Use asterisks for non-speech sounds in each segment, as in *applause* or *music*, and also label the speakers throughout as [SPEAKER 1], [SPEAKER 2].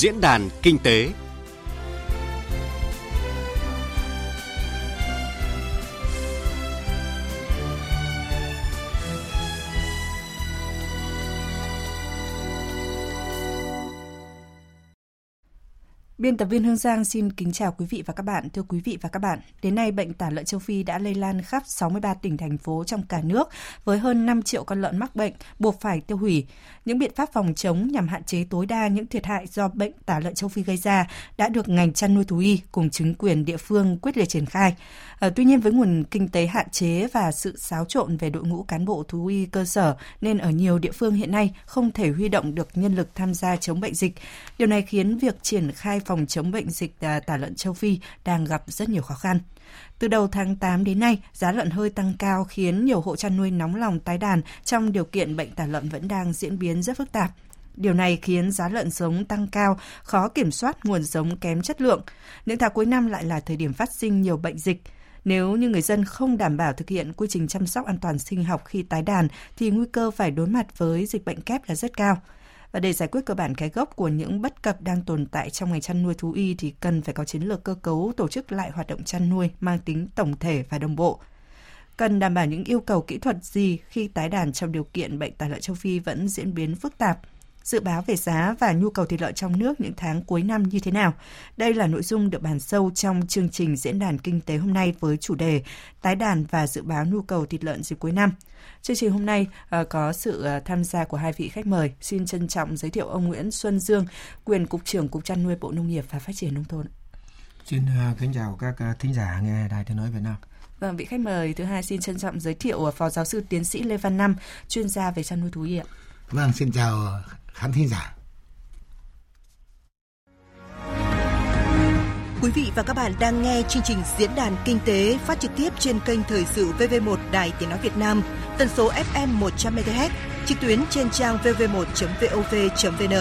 [SPEAKER 1] Diễn đàn Kinh tế
[SPEAKER 2] Biên tập viên Hương Giang xin kính chào quý vị và các bạn. Thưa quý vị và các bạn, đến nay bệnh tả lợn châu Phi đã lây lan khắp 63 tỉnh thành phố trong cả nước với hơn 5 triệu con lợn mắc bệnh buộc phải tiêu hủy. Những biện pháp phòng chống nhằm hạn chế tối đa những thiệt hại do bệnh tả lợn châu Phi gây ra đã được ngành chăn nuôi thú y cùng chính quyền địa phương quyết liệt triển khai. À, tuy nhiên với nguồn kinh tế hạn chế và sự xáo trộn về đội ngũ cán bộ thú y cơ sở nên ở nhiều địa phương hiện nay không thể huy động được nhân lực tham gia chống bệnh dịch. Điều này khiến việc triển khai phòng chống bệnh dịch à, tả lợn châu Phi đang gặp rất nhiều khó khăn. Từ đầu tháng 8 đến nay, giá lợn hơi tăng cao khiến nhiều hộ chăn nuôi nóng lòng tái đàn trong điều kiện bệnh tả lợn vẫn đang diễn biến rất phức tạp. Điều này khiến giá lợn giống tăng cao, khó kiểm soát nguồn giống kém chất lượng. Những tháng cuối năm lại là thời điểm phát sinh nhiều bệnh dịch. Nếu như người dân không đảm bảo thực hiện quy trình chăm sóc an toàn sinh học khi tái đàn thì nguy cơ phải đối mặt với dịch bệnh kép là rất cao. Và để giải quyết cơ bản cái gốc của những bất cập đang tồn tại trong ngành chăn nuôi thú y thì cần phải có chiến lược cơ cấu, tổ chức lại hoạt động chăn nuôi mang tính tổng thể và đồng bộ. Cần đảm bảo những yêu cầu kỹ thuật gì khi tái đàn trong điều kiện bệnh tả lợn châu Phi vẫn diễn biến phức tạp dự báo về giá và nhu cầu thịt lợn trong nước những tháng cuối năm như thế nào. Đây là nội dung được bàn sâu trong chương trình diễn đàn kinh tế hôm nay với chủ đề tái đàn và dự báo nhu cầu thịt lợn dịp cuối năm. Chương trình hôm nay uh, có sự uh, tham gia của hai vị khách mời. Xin trân trọng giới thiệu ông Nguyễn Xuân Dương, quyền cục trưởng cục chăn nuôi Bộ Nông nghiệp và Phát triển nông thôn.
[SPEAKER 3] Xin uh, kính chào các thính giả nghe Đài Tiếng nói Việt Nam.
[SPEAKER 2] Vâng, vị khách mời thứ hai xin trân trọng giới thiệu Phó giáo sư tiến sĩ Lê Văn Năm, chuyên gia về chăn nuôi thú y ạ.
[SPEAKER 4] Vâng, xin chào khán thính giả.
[SPEAKER 5] Quý vị và các bạn đang nghe chương trình diễn đàn kinh tế phát trực tiếp trên kênh thời sự VV1 Đài Tiếng nói Việt Nam, tần số FM 100MHz, trực tuyến trên trang vv1.vov.vn.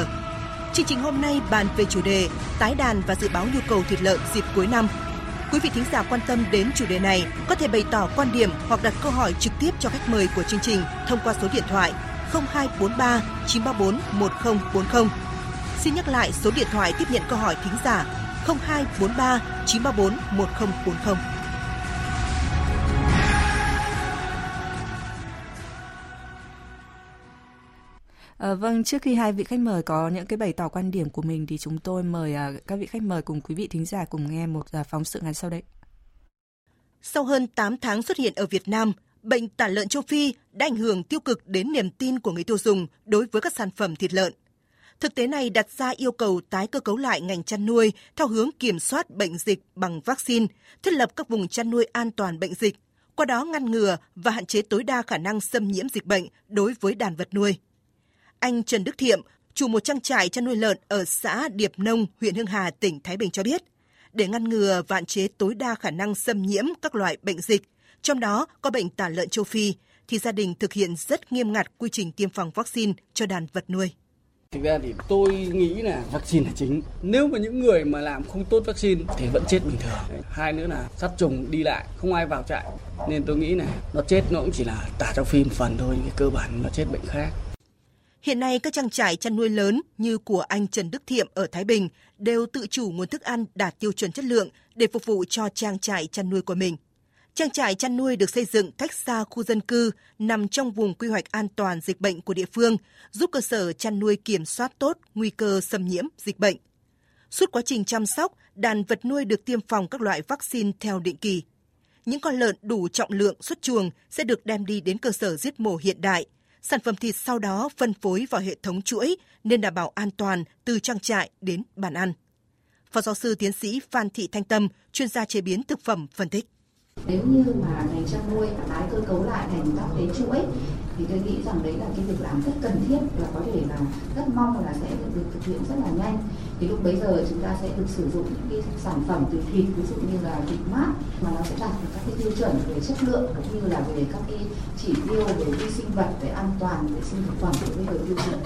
[SPEAKER 5] Chương trình hôm nay bàn về chủ đề tái đàn và dự báo nhu cầu thịt lợn dịp cuối năm. Quý vị thính giả quan tâm đến chủ đề này có thể bày tỏ quan điểm hoặc đặt câu hỏi trực tiếp cho khách mời của chương trình thông qua số điện thoại 0243 934 1040. Xin nhắc lại số điện thoại tiếp nhận câu hỏi thính giả 0243 934 1040.
[SPEAKER 2] À, vâng, trước khi hai vị khách mời có những cái bày tỏ quan điểm của mình thì chúng tôi mời à, các vị khách mời cùng quý vị thính giả cùng nghe một à, phóng sự ngắn sau đây.
[SPEAKER 5] Sau hơn 8 tháng xuất hiện ở Việt Nam, bệnh tả lợn châu Phi đã ảnh hưởng tiêu cực đến niềm tin của người tiêu dùng đối với các sản phẩm thịt lợn. Thực tế này đặt ra yêu cầu tái cơ cấu lại ngành chăn nuôi theo hướng kiểm soát bệnh dịch bằng vaccine, thiết lập các vùng chăn nuôi an toàn bệnh dịch, qua đó ngăn ngừa và hạn chế tối đa khả năng xâm nhiễm dịch bệnh đối với đàn vật nuôi. Anh Trần Đức Thiệm, chủ một trang trại chăn nuôi lợn ở xã Điệp Nông, huyện Hưng Hà, tỉnh Thái Bình cho biết, để ngăn ngừa và hạn chế tối đa khả năng xâm nhiễm các loại bệnh dịch, trong đó có bệnh tả lợn châu Phi, thì gia đình thực hiện rất nghiêm ngặt quy trình tiêm phòng vaccine cho đàn vật nuôi.
[SPEAKER 6] Thực ra thì tôi nghĩ là vaccine là chính. Nếu mà những người mà làm không tốt vaccine thì vẫn chết bình thường. Hai nữa là sát trùng đi lại, không ai vào trại. Nên tôi nghĩ là nó chết nó cũng chỉ là tả trong phim phần thôi, cái cơ bản nó chết bệnh khác.
[SPEAKER 5] Hiện nay các trang trại chăn nuôi lớn như của anh Trần Đức Thiệm ở Thái Bình đều tự chủ nguồn thức ăn đạt tiêu chuẩn chất lượng để phục vụ cho trang trại chăn nuôi của mình. Trang trại chăn nuôi được xây dựng cách xa khu dân cư, nằm trong vùng quy hoạch an toàn dịch bệnh của địa phương, giúp cơ sở chăn nuôi kiểm soát tốt nguy cơ xâm nhiễm dịch bệnh. Suốt quá trình chăm sóc, đàn vật nuôi được tiêm phòng các loại vaccine theo định kỳ. Những con lợn đủ trọng lượng xuất chuồng sẽ được đem đi đến cơ sở giết mổ hiện đại. Sản phẩm thịt sau đó phân phối vào hệ thống chuỗi nên đảm bảo an toàn từ trang trại đến bàn ăn. Phó giáo sư tiến sĩ Phan Thị Thanh Tâm, chuyên gia chế biến thực phẩm phân tích.
[SPEAKER 7] Nếu như mà ngành chăn nuôi tái cơ cấu lại thành các cái chuỗi thì tôi nghĩ rằng đấy là cái việc làm rất cần thiết và có thể là rất mong là sẽ được thực hiện rất là nhanh. Thì lúc bấy giờ chúng ta sẽ được sử dụng những cái sản phẩm từ thịt ví dụ như là thịt mát mà nó sẽ đạt được các cái tiêu chuẩn về chất lượng cũng như là về các cái chỉ tiêu về vi sinh vật về an toàn vệ sinh thực phẩm của người tiêu dùng.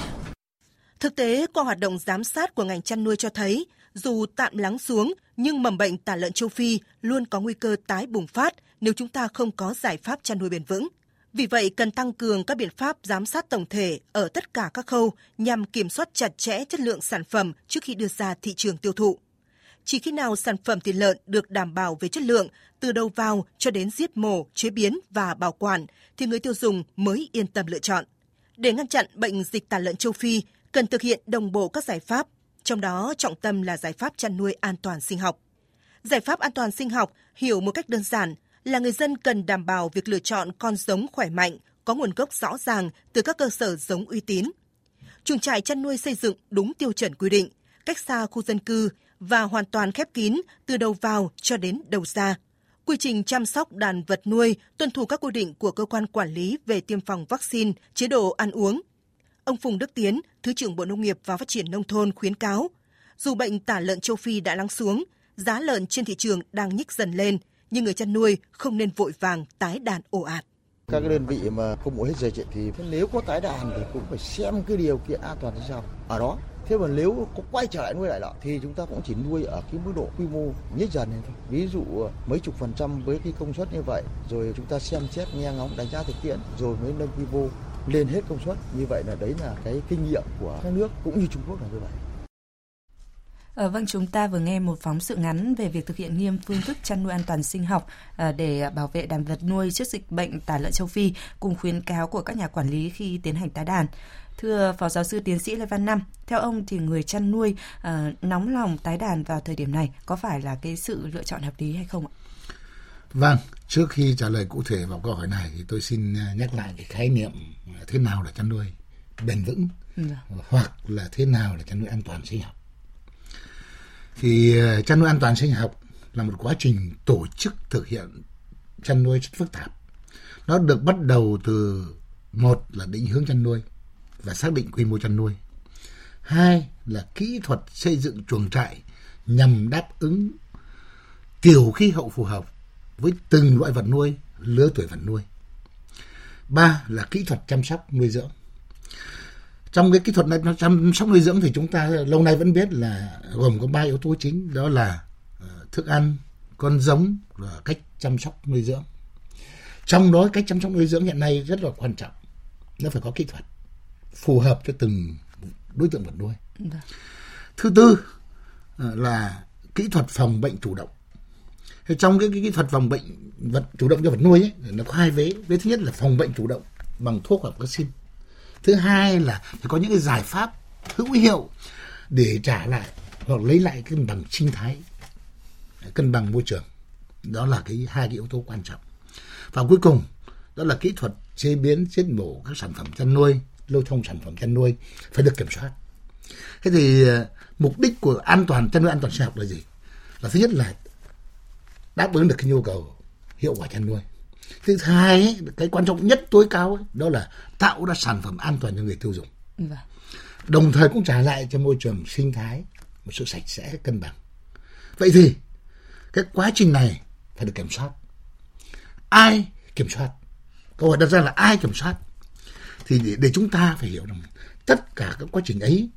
[SPEAKER 5] Thực tế, qua hoạt động giám sát của ngành chăn nuôi cho thấy, dù tạm lắng xuống, nhưng mầm bệnh tả lợn châu Phi luôn có nguy cơ tái bùng phát nếu chúng ta không có giải pháp chăn nuôi bền vững. Vì vậy, cần tăng cường các biện pháp giám sát tổng thể ở tất cả các khâu nhằm kiểm soát chặt chẽ chất lượng sản phẩm trước khi đưa ra thị trường tiêu thụ. Chỉ khi nào sản phẩm thịt lợn được đảm bảo về chất lượng từ đầu vào cho đến giết mổ, chế biến và bảo quản thì người tiêu dùng mới yên tâm lựa chọn. Để ngăn chặn bệnh dịch tả lợn châu Phi, cần thực hiện đồng bộ các giải pháp, trong đó trọng tâm là giải pháp chăn nuôi an toàn sinh học. Giải pháp an toàn sinh học hiểu một cách đơn giản là người dân cần đảm bảo việc lựa chọn con giống khỏe mạnh, có nguồn gốc rõ ràng từ các cơ sở giống uy tín. Chuồng trại chăn nuôi xây dựng đúng tiêu chuẩn quy định, cách xa khu dân cư và hoàn toàn khép kín từ đầu vào cho đến đầu ra. Quy trình chăm sóc đàn vật nuôi tuân thủ các quy định của cơ quan quản lý về tiêm phòng vaccine, chế độ ăn uống. Ông Phùng Đức Tiến, Thứ trưởng Bộ Nông nghiệp và Phát triển Nông thôn khuyến cáo, dù bệnh tả lợn châu Phi đã lắng xuống, giá lợn trên thị trường đang nhích dần lên, nhưng người chăn nuôi không nên vội vàng tái đàn ồ ạt.
[SPEAKER 8] Các cái đơn vị mà không mua hết dây chuyện thì nếu có tái đàn thì cũng phải xem cái điều kiện an toàn như sao ở đó Thế mà nếu có quay trở lại nuôi lại lợn thì chúng ta cũng chỉ nuôi ở cái mức độ quy mô nhích dần này thôi. Ví dụ ờ, mấy chục phần trăm với cái công suất như vậy, rồi chúng ta xem xét nghe ngóng đánh giá thực tiễn, rồi mới nâng quy mô lên hết công suất. Như vậy là đấy là cái kinh nghiệm của các nước cũng như Trung Quốc là như vậy.
[SPEAKER 2] À, vâng, chúng ta vừa nghe một phóng sự ngắn về việc thực hiện nghiêm phương thức chăn nuôi an toàn sinh học à, để bảo vệ đàn vật nuôi trước dịch bệnh tả lợn châu Phi cùng khuyến cáo của các nhà quản lý khi tiến hành tái đàn. Thưa Phó Giáo sư Tiến sĩ Lê Văn Năm, theo ông thì người chăn nuôi uh, nóng lòng tái đàn vào thời điểm này có phải là cái sự lựa chọn hợp lý hay không ạ?
[SPEAKER 4] Vâng, trước khi trả lời cụ thể vào câu hỏi này thì tôi xin nhắc lại cái khái niệm thế nào là chăn nuôi bền vững dạ. hoặc là thế nào là chăn nuôi an toàn sinh học. Thì ờ, chăn nuôi an toàn sinh học là một quá trình tổ chức thực hiện chăn nuôi rất phức tạp. Nó được bắt đầu từ một là định hướng chăn nuôi và xác định quy mô chăn nuôi. Hai là kỹ thuật xây dựng chuồng trại nhằm đáp ứng kiểu khí hậu phù hợp với từng loại vật nuôi, lứa tuổi vật nuôi. Ba là kỹ thuật chăm sóc nuôi dưỡng. Trong cái kỹ thuật này, chăm sóc nuôi dưỡng thì chúng ta lâu nay vẫn biết là gồm có ba yếu tố chính đó là ờ, thức ăn, con giống và cách chăm sóc nuôi dưỡng. Trong đó cách chăm sóc nuôi dưỡng hiện nay rất là quan trọng. Nó phải có kỹ thuật phù hợp cho từng đối tượng vật nuôi. Vâng. Thứ tư ờ, là kỹ thuật phòng bệnh chủ động. Thì trong cái, cái kỹ thuật phòng bệnh vật chủ động cho vật nuôi ấy, nó có hai vế. Vế thứ nhất là phòng bệnh chủ động bằng thuốc hoặc vaccine. Thứ hai là phải có những cái giải pháp hữu hiệu để trả lại hoặc lấy lại cân bằng sinh thái, cân bằng môi trường. Đó là cái hai cái yếu tố quan trọng. Và cuối cùng đó là kỹ thuật chế biến giết mổ các sản phẩm chăn nuôi lưu thông sản phẩm chăn nuôi phải được kiểm soát. Thế thì à, mục đích của an toàn chăn nuôi an toàn sinh học là gì? Là thứ nhất là đáp ứng được cái nhu cầu hiệu quả chăn nuôi. Thứ hai, cái quan trọng nhất tối cao ấy, đó là tạo ra sản phẩm an toàn cho người tiêu dùng. Vâng. Đồng thời cũng trả lại cho môi trường sinh thái một sự sạch sẽ cân bằng. Vậy thì cái quá trình này phải được kiểm soát. Ai kiểm soát? Câu hỏi đặt ra là ai kiểm soát? thì để, để chúng ta phải hiểu rằng tất cả các quá trình ấy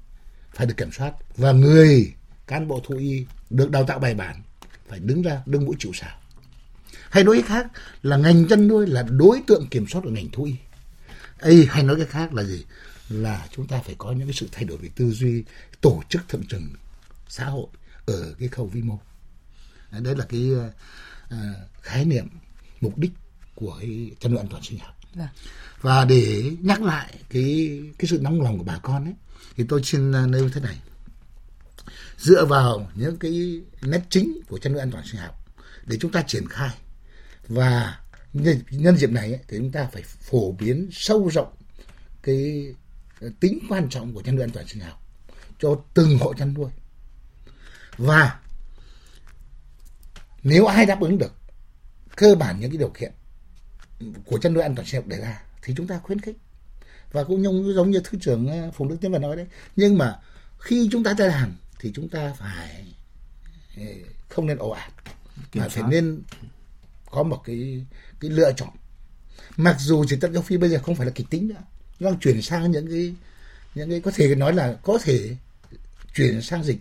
[SPEAKER 4] phải được kiểm soát và người cán bộ thú y được đào tạo bài bản phải đứng ra đứng mũi chịu sào. Hay nói cách khác là ngành chăn nuôi là đối tượng kiểm soát của ngành thú y. Ấy hay nói cách khác là gì? Là chúng ta phải có những cái sự thay đổi về tư duy tổ chức thượng trừng xã hội ở cái khâu vi mô. Đấy là cái uh, khái niệm mục đích của cái chăn nuôi an toàn sinh học. Vâng. Và để nhắc lại cái cái sự nóng lòng của bà con ấy thì tôi xin à, nêu thế này. Dựa vào những cái nét chính của chăn nuôi an toàn sinh học để chúng ta triển khai. Và nhân, nhân dịp này ấy, thì chúng ta phải phổ biến sâu rộng cái tính quan trọng của chăn nuôi an toàn sinh học cho từng hộ chăn nuôi. Và nếu ai đáp ứng được cơ bản những cái điều kiện của chăn nuôi an toàn sinh học đề ra thì chúng ta khuyến khích. Và cũng giống như thứ trưởng ờ, phùng đức tiến vừa nói đấy nhưng mà khi chúng ta ra hàng thì chúng ta phải ờ, không nên ồ ạt mà phải nên có một cái cái lựa chọn. Mặc dù dịch tận châu phi bây giờ không phải là kịch tính nữa nó đang chuyển sang những cái những cái có thể nói là có thể chuyển sang dịch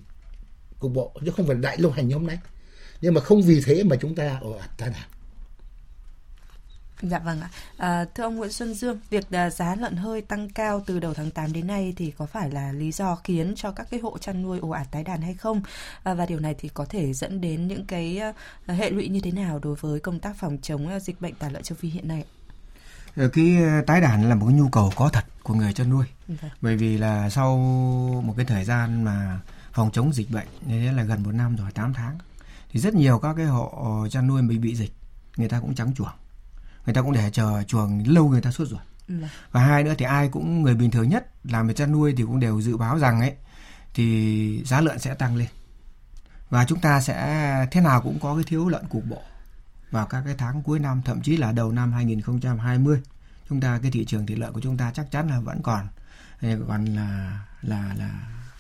[SPEAKER 4] cục bộ chứ không phải đại lưu hành như hôm nay. Nhưng mà không vì thế mà chúng ta ồ ạt tai nạn
[SPEAKER 2] Dạ vâng ạ. À, thưa ông Nguyễn Xuân Dương, việc à, giá lợn hơi tăng cao từ đầu tháng 8 đến nay thì có phải là lý do khiến cho các cái hộ chăn nuôi ồ ạt tái đàn hay không? À, và điều này thì có thể dẫn đến những cái à, hệ lụy như thế nào đối với công tác phòng chống dịch bệnh tả lợn châu Phi hiện nay?
[SPEAKER 3] Ờ, cái tái đàn là một cái nhu cầu có thật của người chăn nuôi. Vâng. Bởi vì là sau một cái thời gian mà phòng chống dịch bệnh, thế là gần một năm rồi, 8 tháng, thì rất nhiều các cái hộ chăn nuôi bị bị dịch, người ta cũng trắng chuồng người ta cũng để chờ chuồng lâu người ta suốt rồi. Ừ. và hai nữa thì ai cũng người bình thường nhất làm về chăn nuôi thì cũng đều dự báo rằng ấy thì giá lợn sẽ tăng lên. Và chúng ta sẽ thế nào cũng có cái thiếu lợn cục bộ vào các cái tháng cuối năm thậm chí là đầu năm 2020 chúng ta cái thị trường thịt lợn của chúng ta chắc chắn là vẫn còn còn là là là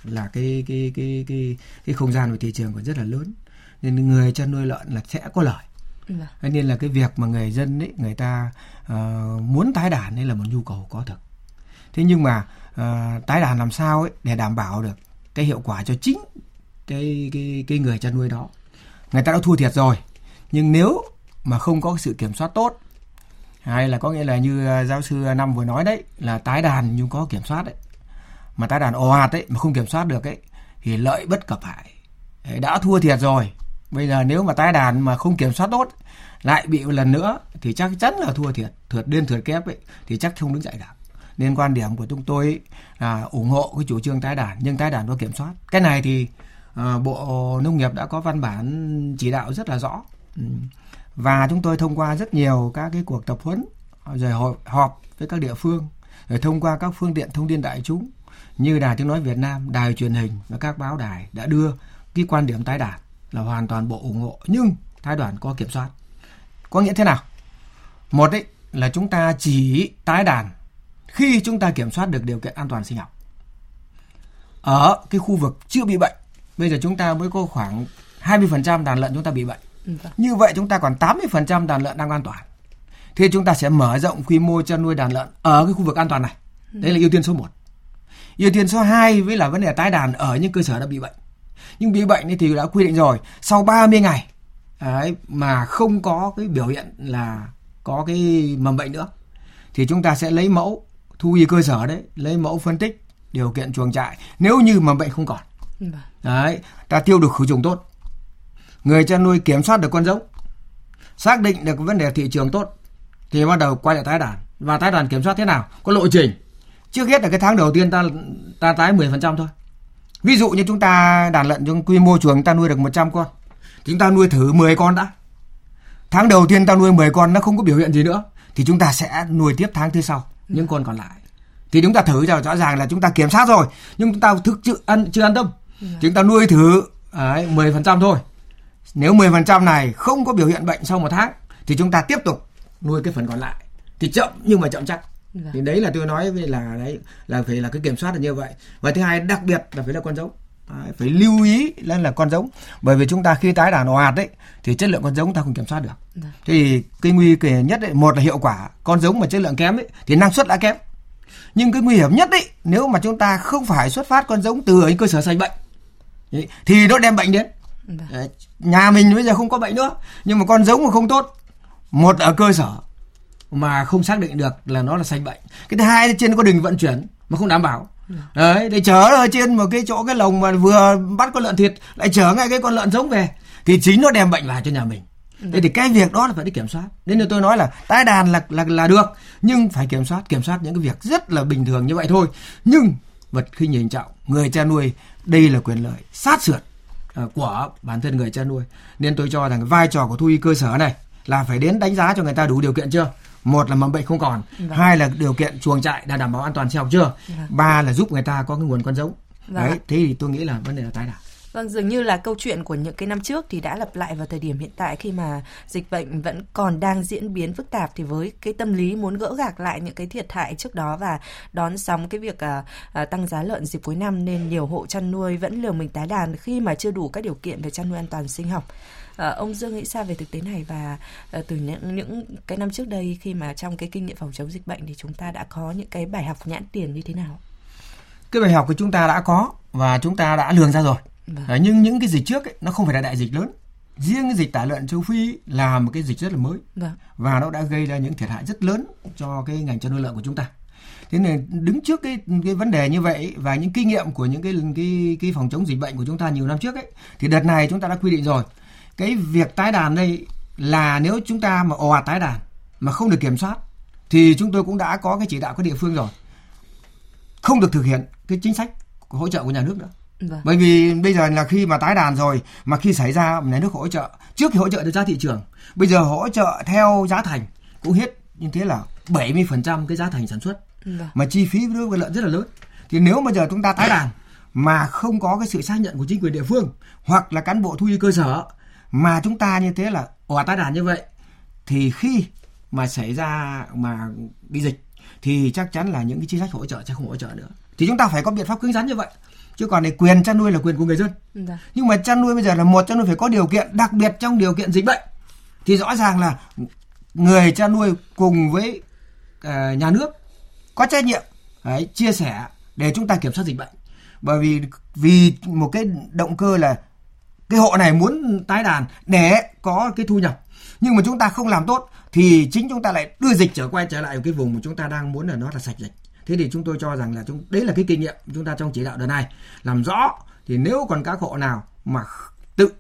[SPEAKER 3] là cái cái cái cái cái không gian của thị trường còn rất là lớn. Nên người chăn nuôi lợn là sẽ có lợi Vâng. nên là cái việc mà người dân ấy người ta uh, muốn tái đàn ấy là một nhu cầu có thực. Thế nhưng mà uh, tái đàn làm sao ấy để đảm bảo được cái hiệu quả cho chính cái cái cái người chăn nuôi đó. Người ta đã thua thiệt rồi nhưng nếu mà không có sự kiểm soát tốt hay là có nghĩa là như ờ, giáo sư năm vừa nói đấy là tái đàn nhưng có kiểm soát đấy mà tái đàn ồ ạt ấy mà không kiểm soát được ấy thì lợi bất cập hại. Đã thua thiệt rồi bây giờ nếu mà tái đàn mà không kiểm soát tốt lại bị một lần nữa thì chắc chắn là thua thiệt thượt điên thượt kép ấy thì chắc không đứng dậy được. Nên quan điểm của chúng tôi là ủng hộ cái chủ trương tái đàn nhưng tái đàn có kiểm soát. Cái này thì uh, bộ nông nghiệp đã có văn bản chỉ đạo rất là rõ. Ừ. Và chúng tôi thông qua rất nhiều các cái cuộc tập huấn rồi hội họp với các địa phương rồi thông qua các phương tiện thông tin đại chúng như đài tiếng nói Việt Nam, đài truyền hình và các báo đài đã đưa cái quan điểm tái đàn là hoàn toàn bộ ủng hộ. Nhưng tái đàn có kiểm soát. Có nghĩa thế nào? Một ấy là chúng ta chỉ tái đàn khi chúng ta kiểm soát được điều kiện an toàn sinh học. Ở cái khu vực chưa bị bệnh bây giờ chúng ta mới có khoảng 20% đàn lợn chúng ta bị bệnh. Ừ, vâng. như vậy chúng ta còn 80% đàn lợn đang an toàn. Thì chúng ta sẽ mở rộng quy mô chăn nuôi đàn lợn ở cái khu vực an toàn này. Ừ. đấy là ưu tiên số 1 ưu tiên số 2 với là vấn đề tái đàn ở những cơ sở đã bị bệnh nhưng bị bệnh thì đã quy định rồi. Sau 30 ngày ấy, mà không có cái biểu hiện là có cái mầm bệnh nữa thì chúng ta sẽ lấy mẫu thu y cơ sở đấy lấy mẫu phân tích điều kiện chuồng trại. Nếu như mầm bệnh không còn vâng. đấy ta tiêu được khử trùng tốt. Người chăn nuôi kiểm soát được con giống xác định được vấn đề thị trường tốt thì bắt đầu quay lại tái đàn. Và tái đàn kiểm soát thế nào? Có lộ trình. Trước hết là cái tháng đầu tiên ta ta tái 10% thôi ví dụ như chúng ta đàn lợn trong quy mô chuồng ta nuôi được 100 con. Chúng ta nuôi thử 10 con đã. Tháng đầu tiên ta nuôi 10 con nó không có biểu hiện gì nữa. Thì chúng ta sẽ nuôi tiếp tháng thứ sau những con còn lại. Thì chúng ta thử cho rõ ràng là chúng ta kiểm soát rồi nhưng chúng ta thực sự ăn chưa an tâm. Dạ. chúng ta nuôi thử ấy, 10% thôi. Nếu 10% này không có biểu hiện bệnh sau một tháng thì chúng ta tiếp tục nuôi cái phần còn lại. Thì chậm nhưng mà chậm chắc dạ. thì đấy là tôi nói là đấy là phải là cái kiểm soát là như vậy. Và thứ hai đặc biệt là phải là con giống. Đấy, phải lưu ý lên là con giống. Bởi vì chúng ta khi tái đàn ồ ạt đấy thì chất lượng con giống ta không kiểm soát được. Được. thì cái nguy cơ nhất ấy, một là hiệu quả con giống mà chất lượng kém ấy, thì năng suất đã kém. Nhưng cái nguy hiểm nhất ấy nếu mà chúng ta không phải xuất phát con giống từ ở cơ sở sạch bệnh đấy, thì nó đem bệnh đến. Đấy, nhà mình bây giờ không có bệnh nữa nhưng mà con giống mà không tốt một ở cơ sở mà không xác định được là nó là sạch bệnh cái thứ hai là trên có đình vận chuyển mà không đảm bảo đấy để chở ở trên một cái chỗ cái lồng mà vừa bắt con lợn thịt lại chở ngay cái con lợn giống về thì chính nó đem bệnh vào cho nhà mình Thế thì cái việc đó là phải đi kiểm soát. Nên là tôi nói là tái đàn là là là được, nhưng phải kiểm soát, kiểm soát những cái việc rất là bình thường như vậy thôi. Nhưng vật khi nhìn trọng, người chăn nuôi đây là quyền lợi sát sườn uh, của bản thân người chăn nuôi. Nên tôi cho rằng vai trò của thú y cơ sở này là phải đến đánh giá cho người ta đủ điều kiện chưa một là mầm bệnh không còn vâng. hai là điều kiện chuồng trại đã đảm bảo an toàn sinh học chưa vâng. ba là giúp người ta có cái nguồn con giống vâng. đấy thế thì tôi nghĩ là vấn đề là tái đàn
[SPEAKER 2] Vâng, dường như là câu chuyện của những cái năm trước thì đã lặp lại vào thời điểm hiện tại khi mà dịch bệnh vẫn còn đang diễn biến phức tạp thì với cái tâm lý muốn gỡ gạc lại những cái thiệt hại trước đó và đón sóng cái việc à, à, tăng giá lợn dịp cuối năm nên nhiều hộ chăn nuôi vẫn liều mình tái đàn khi mà chưa đủ các điều kiện về chăn nuôi an toàn sinh học. À, ông Dương nghĩ sao về thực tế này và à, từ những những cái năm trước đây khi mà trong cái kinh nghiệm phòng chống dịch bệnh thì chúng ta đã có những cái bài học nhãn tiền như thế nào?
[SPEAKER 3] Cái bài học của chúng ta đã có và chúng ta đã lường ra rồi. Vâng. À, nhưng những cái dịch trước ấy, nó không phải là đại dịch lớn. Riêng cái dịch tả lợn châu Phi là một cái dịch rất là mới vâng. và nó đã gây ra những thiệt hại rất lớn cho cái ngành chăn nuôi lợn của chúng ta. Thế nên đứng trước cái cái vấn đề như vậy và những kinh nghiệm của những cái cái cái phòng chống dịch bệnh của chúng ta nhiều năm trước ấy thì đợt này chúng ta đã quy định rồi. Cái việc tái đàn đây là nếu chúng ta mà ồ ạt tái đàn mà không được kiểm soát thì chúng tôi cũng đã có cái chỉ đạo các địa phương rồi. Không được thực hiện cái chính sách của hỗ trợ của nhà nước nữa. Vâng. Bởi vì bây giờ là khi mà tái đàn rồi mà khi xảy ra nhà nước hỗ trợ trước khi hỗ trợ được giá thị trường, bây giờ hỗ trợ theo giá thành cũng hết như thế là 70% cái giá thành sản xuất. Vâng. Mà chi phí đối với lợn rất là lớn. Thì nếu bây giờ chúng ta tái đàn mà không có cái sự xác nhận của chính quyền địa phương hoặc là cán bộ thu y cơ sở mà chúng ta như thế là ồ tái đàn như vậy thì khi mà xảy ra mà bị dịch thì chắc chắn là những cái chính sách hỗ trợ sẽ không hỗ trợ nữa. Thì chúng ta phải có biện pháp cứng rắn như vậy. Chứ còn này quyền chăn nuôi là quyền của người dân. Dạ. nhưng mà chăn nuôi bây giờ là một chăn nuôi phải có điều kiện đặc biệt trong điều kiện dịch bệnh. Thì rõ ràng là người chăn nuôi cùng với uh, nhà nước có trách nhiệm đấy, chia sẻ để chúng ta kiểm soát dịch bệnh. Bởi vì vì một cái động cơ là cái hộ này muốn tái đàn để có cái thu nhập. Nhưng mà chúng ta không làm tốt thì chính chúng ta lại đưa dịch trở quay trở lại cái vùng mà chúng ta đang muốn là nó là sạch dịch. Thế thì chúng tôi cho rằng là chúng đấy là cái kinh nghiệm chúng ta trong chỉ đạo đợt này. Làm rõ thì nếu còn các hộ nào mà tự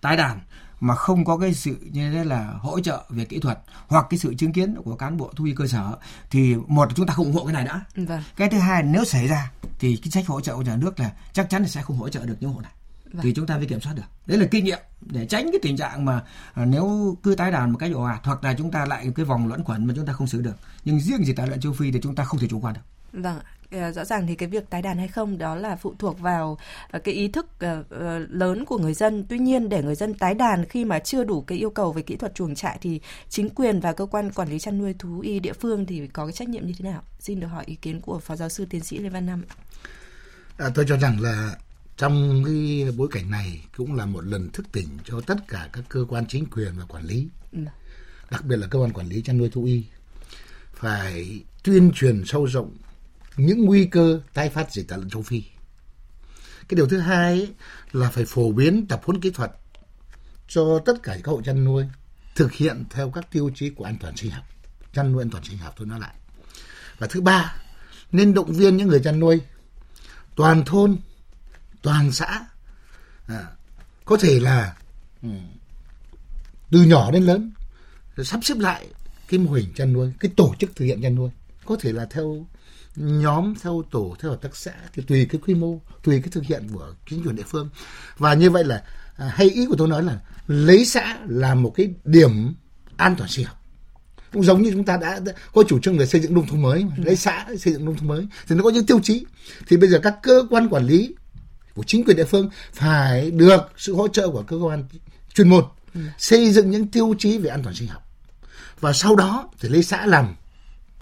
[SPEAKER 3] tái đàn mà không có cái sự như thế là hỗ trợ về kỹ thuật hoặc cái sự chứng kiến của cán bộ thú y cơ sở thì một chúng ta không ủng hộ cái này đã vâng. cái thứ hai nếu xảy ra thì chính sách hỗ trợ của nhà nước là chắc chắn là sẽ không hỗ trợ được những hộ này vâng. thì chúng ta mới kiểm soát được. Đấy là kinh nghiệm để tránh cái tình trạng mà à, nếu cứ tái đàn một cách ồ ạt hoặc là chúng ta lại cái vòng luẩn quẩn mà chúng ta không xử được. Nhưng riêng dịch tả lợn châu phi thì chúng ta không thể chủ quan được.
[SPEAKER 2] Vâng ờ, rõ ràng thì cái việc tái đàn hay không đó là phụ thuộc vào ờ, cái ý thức ờ, lớn của người dân. Tuy nhiên để người dân tái đàn khi mà chưa đủ cái yêu cầu về kỹ thuật chuồng trại thì chính quyền và cơ quan quản lý chăn nuôi thú y địa phương thì có cái trách nhiệm như thế nào? Xin được hỏi ý kiến của phó giáo sư tiến sĩ lê văn năm
[SPEAKER 4] à, tôi cho rằng là trong cái bối cảnh này cũng là một lần thức tỉnh cho tất cả các cơ quan chính quyền và quản lý. Ừ. đặc biệt là cơ quan quản lý chăn nuôi thú y. Phải tuyên truyền sâu rộng những nguy cơ tái phát dịch tả lợn châu phi. Cái điều thứ hai ấy, là phải phổ biến tập huấn kỹ thuật cho tất cả các hộ chăn nuôi thực hiện theo các tiêu chí của an toàn sinh học chăn nuôi an toàn sinh học tôi nói lại. Và thứ ba nên động viên những người chăn nuôi toàn thôn toàn xã. À, có thể là ừ, từ nhỏ đến lớn sắp xếp lại cái mô hình chăn nuôi cái tổ chức thực hiện chăn nuôi. Có thể là theo nhóm theo tổ theo hợp tác xã thì tùy cái quy mô tùy cái thực hiện của chính quyền địa phương. Và như vậy là à, hay ý của tôi nói là lấy xã làm một cái điểm an toàn sinh học. Cũng giống như chúng ta đã, đã có chủ trương về xây dựng nông thôn mới ừ. lấy xã xây dựng nông thôn mới thì nó có những tiêu chí. Thì bây giờ các cơ quan quản lý của chính quyền địa phương phải được sự hỗ trợ của cơ quan chuyên môn ừ. xây dựng những tiêu chí về an toàn sinh học. Và sau đó thì lấy xã làm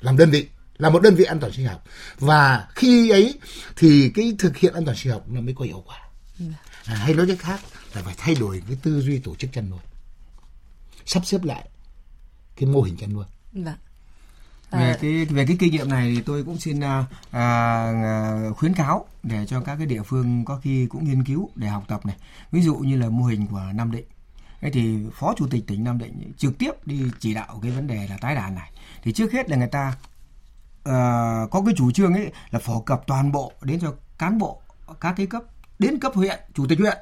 [SPEAKER 4] làm đơn vị là một đơn vị an toàn sinh học. Và khi ấy thì cái thực hiện an toàn sinh học nó mới có hiệu quả. Ừ. à, hay nói cách khác là phải thay đổi cái tư duy tổ chức chăn nuôi sắp xếp lại cái mô hình chăn nuôi. Vâng
[SPEAKER 3] về à, cái về cái kinh nghiệm này thì tôi cũng xin à, à, khuyến cáo để cho các cái địa phương có khi cũng nghiên cứu để học tập này. Ví dụ như là mô hình của Nam Định. Thế thì phó chủ tịch tỉnh Nam Định trực tiếp đi chỉ đạo cái vấn đề là tái đàn này. Thì trước hết là người ta uh, có cái chủ trương ấy là phổ cập toàn bộ đến cho cán bộ các cái cấp đến cấp huyện chủ tịch huyện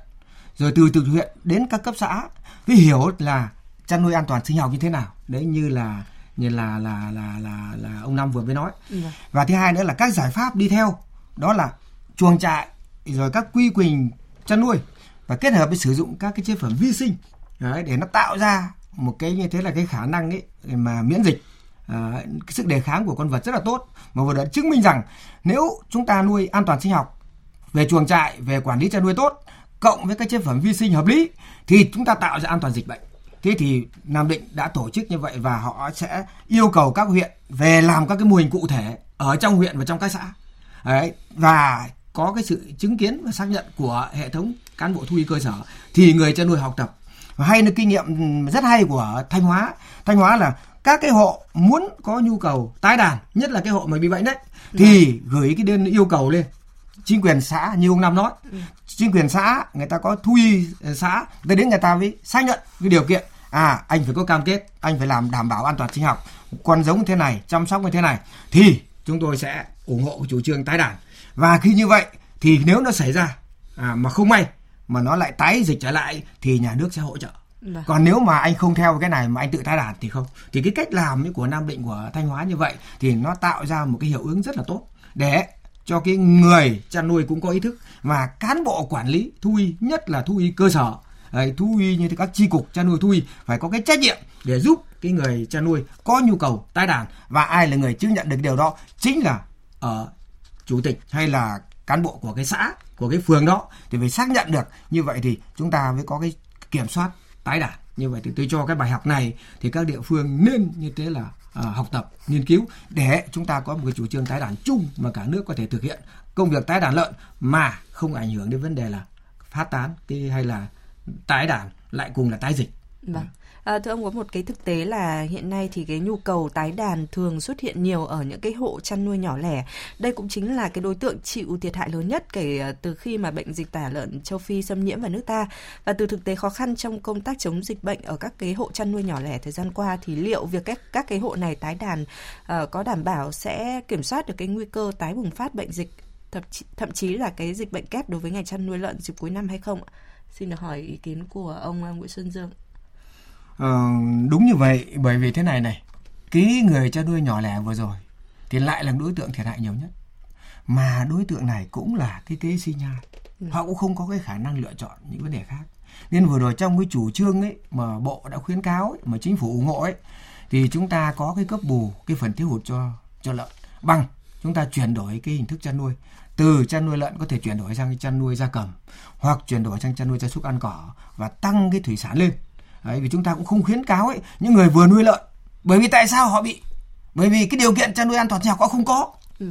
[SPEAKER 3] rồi từ từ huyện đến các cấp xã. Với hiểu là chăn nuôi an toàn sinh học như thế nào. Đấy như là như là là là là là ông Năm vừa mới nói. Ừ. Và thứ hai nữa là các giải pháp đi theo đó là chuồng trại rồi các quy trình chăn nuôi và kết hợp với sử dụng các cái chế phẩm vi sinh đấy, để nó tạo ra một cái như thế là cái khả năng ấy mà miễn dịch à, cái sức đề kháng của con vật rất là tốt mà vừa đã chứng minh rằng nếu chúng ta nuôi an toàn sinh học về chuồng trại về quản lý chăn nuôi tốt cộng với các chế phẩm vi sinh hợp lý thì chúng ta tạo ra an toàn dịch bệnh thế thì Nam Định đã tổ chức như vậy và họ sẽ yêu cầu các huyện về làm các cái mô hình cụ thể ở trong huyện và trong các xã. Đấy, và có cái sự chứng kiến và xác nhận của hệ thống cán bộ thú y cơ sở thì người chăn nuôi học tập. Và hay là kinh nghiệm rất hay của Thanh Hóa. Thanh Hóa là các cái hộ muốn có nhu cầu tái đàn nhất là cái hộ mà bị bệnh đấy thì gửi cái đơn yêu cầu lên. Chính quyền xã như ông Năm nói ừ. chính quyền xã người ta có thu y xã tới đến người ta mới xác nhận cái điều kiện à anh phải có cam kết anh phải làm đảm bảo an toàn sinh học con giống như thế này chăm sóc như thế này thì chúng tôi sẽ ủng hộ chủ trương tái đàn và khi như vậy thì nếu nó xảy ra à, mà không may mà nó lại tái dịch trở lại thì nhà nước sẽ hỗ trợ Vâng. Còn nếu mà anh không theo cái này mà anh tự tái đàn thì không. Thì cái cách làm của Nam Định của Thanh Hóa như vậy thì nó tạo ra một cái hiệu ứng rất là tốt để cho cái người chăn nuôi cũng có ý thức và cán bộ quản lý thú y nhất là thú y cơ sở Đấy, thú y như các chi cục chăn nuôi thú y phải có cái trách nhiệm để giúp cái người chăn nuôi có nhu cầu tái đàn và ai là người chứng nhận được điều đó chính là ở chủ tịch hay là cán bộ của cái xã của cái phường đó. Thì phải xác nhận được như vậy thì chúng ta mới có cái kiểm soát tái đàn. Như vậy thì tôi cho cái bài học này thì các địa phương nên như thế là à, học tập nghiên cứu để chúng ta có một cái chủ trương tái đàn chung mà cả nước có thể thực hiện công việc tái đàn lợn mà không ảnh hưởng đến vấn đề là phát tán cái hay là tái đàn lại cùng là tái dịch.
[SPEAKER 2] Vâng. À, thưa ông có một cái thực tế là hiện nay thì cái nhu cầu tái đàn thường xuất hiện nhiều ở những cái hộ chăn nuôi nhỏ lẻ. Đây cũng chính là cái đối tượng chịu thiệt hại lớn nhất kể à, từ khi mà bệnh dịch tả lợn châu Phi xâm nhiễm vào nước ta. Và từ thực tế khó khăn trong công tác chống dịch bệnh ở các cái hộ chăn nuôi nhỏ lẻ thời gian qua thì liệu việc các các cái hộ này tái đàn uh, có đảm bảo sẽ kiểm soát được cái nguy cơ tái bùng phát bệnh dịch thậm chí, thậm chí là cái dịch bệnh kép đối với ngành chăn nuôi lợn dịp cuối năm hay không? Xin được hỏi ý kiến của ông Nguyễn Xuân Dương.
[SPEAKER 3] Ờ, đúng như vậy bởi vì thế này này cái người chăn nuôi nhỏ lẻ vừa rồi thì lại là đối tượng thiệt hại nhiều nhất. Mà đối tượng này cũng là cái kế sinh nhai. Ừ. họ cũng không có cái khả năng lựa chọn những vấn đề khác. Nên vừa rồi trong cái chủ trương ấy mà bộ đã khuyến cáo ấy, mà chính phủ ủng hộ ấy thì chúng ta có cái cấp bù cái phần thiếu hụt cho cho lợn. Bằng chúng ta chuyển đổi cái hình thức chăn nuôi từ chăn nuôi lợn có thể chuyển đổi sang chăn nuôi gia cầm hoặc chuyển đổi sang chăn nuôi gia súc ăn cỏ và tăng cái thủy sản lên. Đấy, vì chúng ta cũng không khuyến cáo ấy những người vừa nuôi lợn. Bởi vì tại sao họ bị bởi vì cái điều kiện chăn nuôi an toàn học họ không có. Ừ.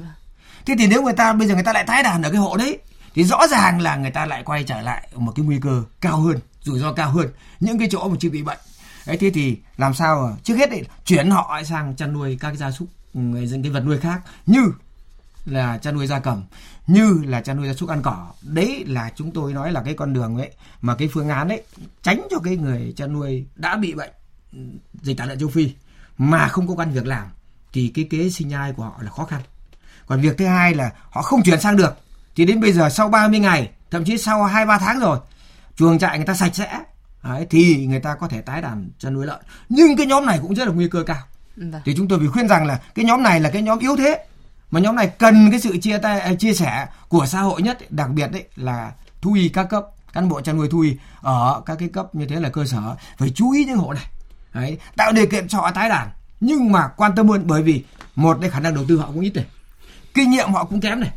[SPEAKER 3] thế thì nếu người ta bây giờ người ta lại tái đàn ở cái hộ đấy thì rõ ràng là người ta lại quay trở lại một cái nguy cơ cao hơn rủi ro cao hơn những cái chỗ mà chưa bị bệnh. Ấy thế thì làm sao trước hết ấy, chuyển họ sang chăn nuôi các gia súc những cái vật nuôi khác như là chăn nuôi gia cầm như là chăn nuôi gia súc ăn cỏ. Đấy là chúng tôi nói là cái con đường ấy mà cái phương án ấy tránh cho cái người chăn nuôi đã bị bệnh ừ, dịch tả lợn châu phi mà không có công việc làm thì cái kế sinh nhai của họ là khó khăn. Còn việc thứ hai là họ không chuyển sang được thì đến bây giờ sau 30 ngày thậm chí sau hai ba tháng rồi chuồng trại người ta sạch sẽ Đấy, thì người ta có thể tái đàn chăn nuôi lợn. Nhưng cái nhóm này cũng rất là nguy cơ cao. Vâng. thì chúng tôi phải khuyên rằng là cái nhóm này là cái nhóm yếu thế mà nhóm này cần cái sự chia tay à, chia sẻ của xã hội nhất đặc biệt đấy là thú y các cấp cán bộ chăn nuôi thú y ở các cái cấp như thế là cơ sở phải chú ý những hộ này. Đấy, tạo điều kiện cho họ tái đàn. Nhưng mà quan tâm hơn bởi vì một cái khả năng đầu tư họ cũng ít này kinh nghiệm họ cũng kém này.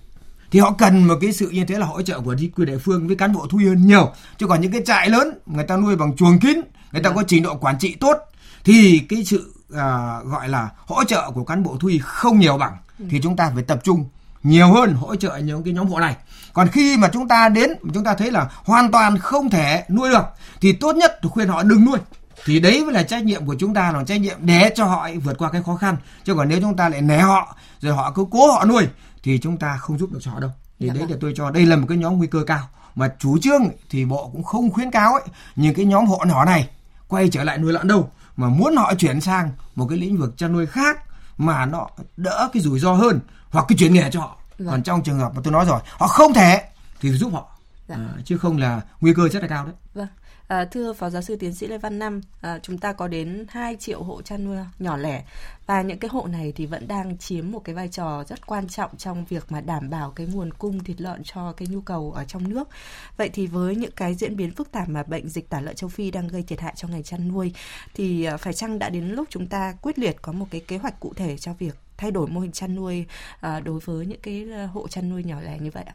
[SPEAKER 3] Thì họ cần một cái sự như thế là hỗ trợ của chính quyền địa phương với cán bộ thú y hơn nhiều. Chứ còn những cái trại lớn người ta nuôi bằng chuồng kín người ta có trình độ quản trị tốt thì cái sự à, gọi là hỗ trợ của cán bộ thú y không nhiều bằng thì chúng ta phải tập trung nhiều hơn hỗ trợ những cái nhóm hộ này. Còn khi mà chúng ta đến chúng ta thấy là hoàn toàn không thể nuôi được thì tốt nhất là khuyên họ đừng nuôi. Thì đấy mới là trách nhiệm của chúng ta là trách nhiệm để cho họ vượt qua cái khó khăn. Chứ còn nếu chúng ta lại né họ rồi họ cứ cố họ nuôi thì chúng ta không giúp được cho họ đâu. Thì dạ đấy vâng. là tôi cho đây là một cái nhóm nguy cơ cao. Mà chủ trương thì bộ cũng không khuyến cáo ấy những cái nhóm hộ nhỏ này quay trở lại nuôi lợn đâu mà muốn họ chuyển sang một cái lĩnh vực chăn nuôi khác mà nó đỡ cái rủi ro hơn hoặc cái chuyển nghề cho họ vâng. còn trong trường hợp mà tôi nói rồi họ không thể thì giúp họ dạ. à, chứ không là nguy cơ rất là cao đấy
[SPEAKER 2] vâng À, thưa Phó Giáo sư Tiến sĩ Lê Văn Năm, à, chúng ta có đến 2 triệu hộ chăn nuôi nhỏ lẻ và những cái hộ này thì vẫn đang chiếm một cái vai trò rất quan trọng trong việc mà đảm bảo cái nguồn cung thịt lợn cho cái nhu cầu ở trong nước. Vậy thì với những cái diễn biến phức tạp mà bệnh dịch tả lợn châu Phi đang gây thiệt hại cho ngành chăn nuôi thì à, phải chăng đã đến lúc chúng ta quyết liệt có một cái kế hoạch cụ thể cho việc thay đổi mô hình chăn nuôi à, đối với những cái à, hộ chăn nuôi nhỏ lẻ như vậy ạ?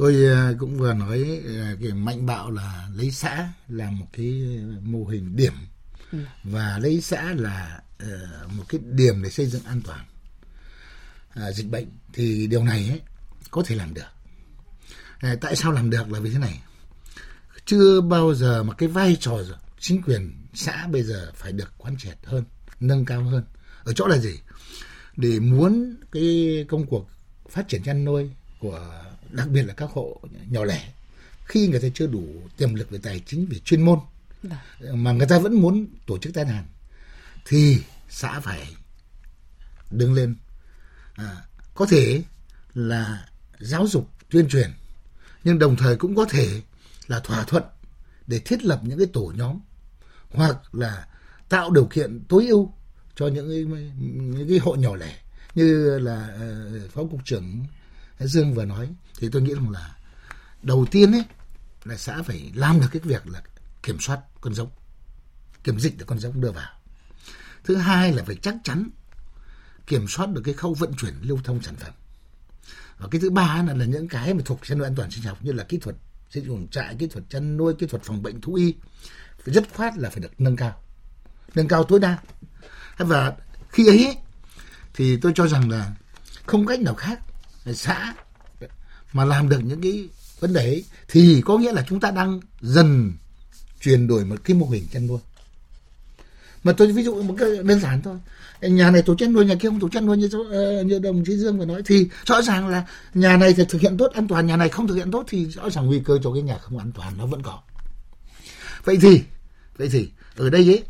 [SPEAKER 4] Tôi ờ, cũng vừa nói ờ, cái mạnh bạo là lấy xã là một cái mô hình điểm. Ừ. và lấy xã là uh, một cái điểm để xây dựng an toàn uh, dịch bệnh. Thì điều này ấy, có thể làm được. Uh, tại sao làm được là vì thế này. Chưa bao giờ mà cái vai trò chính quyền xã bây giờ phải được quán triệt hơn nâng cao hơn. Ở chỗ là gì? Để muốn cái công cuộc phát triển chăn nuôi của đặc biệt là các hộ nhỏ lẻ khi người ta chưa đủ tiềm lực về tài chính về chuyên môn vâng. mà người ta vẫn muốn tổ chức tái đàn thì xã phải đứng lên à, có thể là giáo dục tuyên truyền nhưng đồng thời cũng có thể là thỏa thuận để thiết lập những cái tổ nhóm hoặc là tạo điều kiện tối ưu cho những cái, những cái hộ nhỏ lẻ như là uh, phó cục trưởng Dương vừa nói thì tôi nghĩ rằng là đầu tiên ấy là xã phải làm được cái việc là kiểm soát con giống kiểm dịch được con giống đưa vào. Thứ hai là phải chắc chắn kiểm soát được cái khâu vận chuyển lưu thông sản phẩm. Và cái thứ ba là, là những cái mà thuộc chăn nuôi an toàn sinh học như là kỹ thuật xây dựng trại kỹ thuật chăn nuôi kỹ thuật phòng bệnh thú y phải rất khoát là phải được nâng cao nâng cao tối đa. Và khi ấy thì tôi cho rằng là không cách nào khác xã. Mà làm được những cái vấn đề ấy, thì có nghĩa là chúng ta đang dần chuyển đổi một cái mô hình chăn nuôi. Mà tôi ví dụ một cái đơn giản thôi. Nhà này tổ chức nuôi nhà kia không tổ chức nuôi như ờ, như đồng chí dương vừa nói thì rõ ràng là nhà này thì thực hiện tốt an toàn nhà này không thực hiện tốt thì rõ ràng nguy cơ cho cái nhà không an toàn nó vẫn có. Vậy thì vậy thì ở đây ấy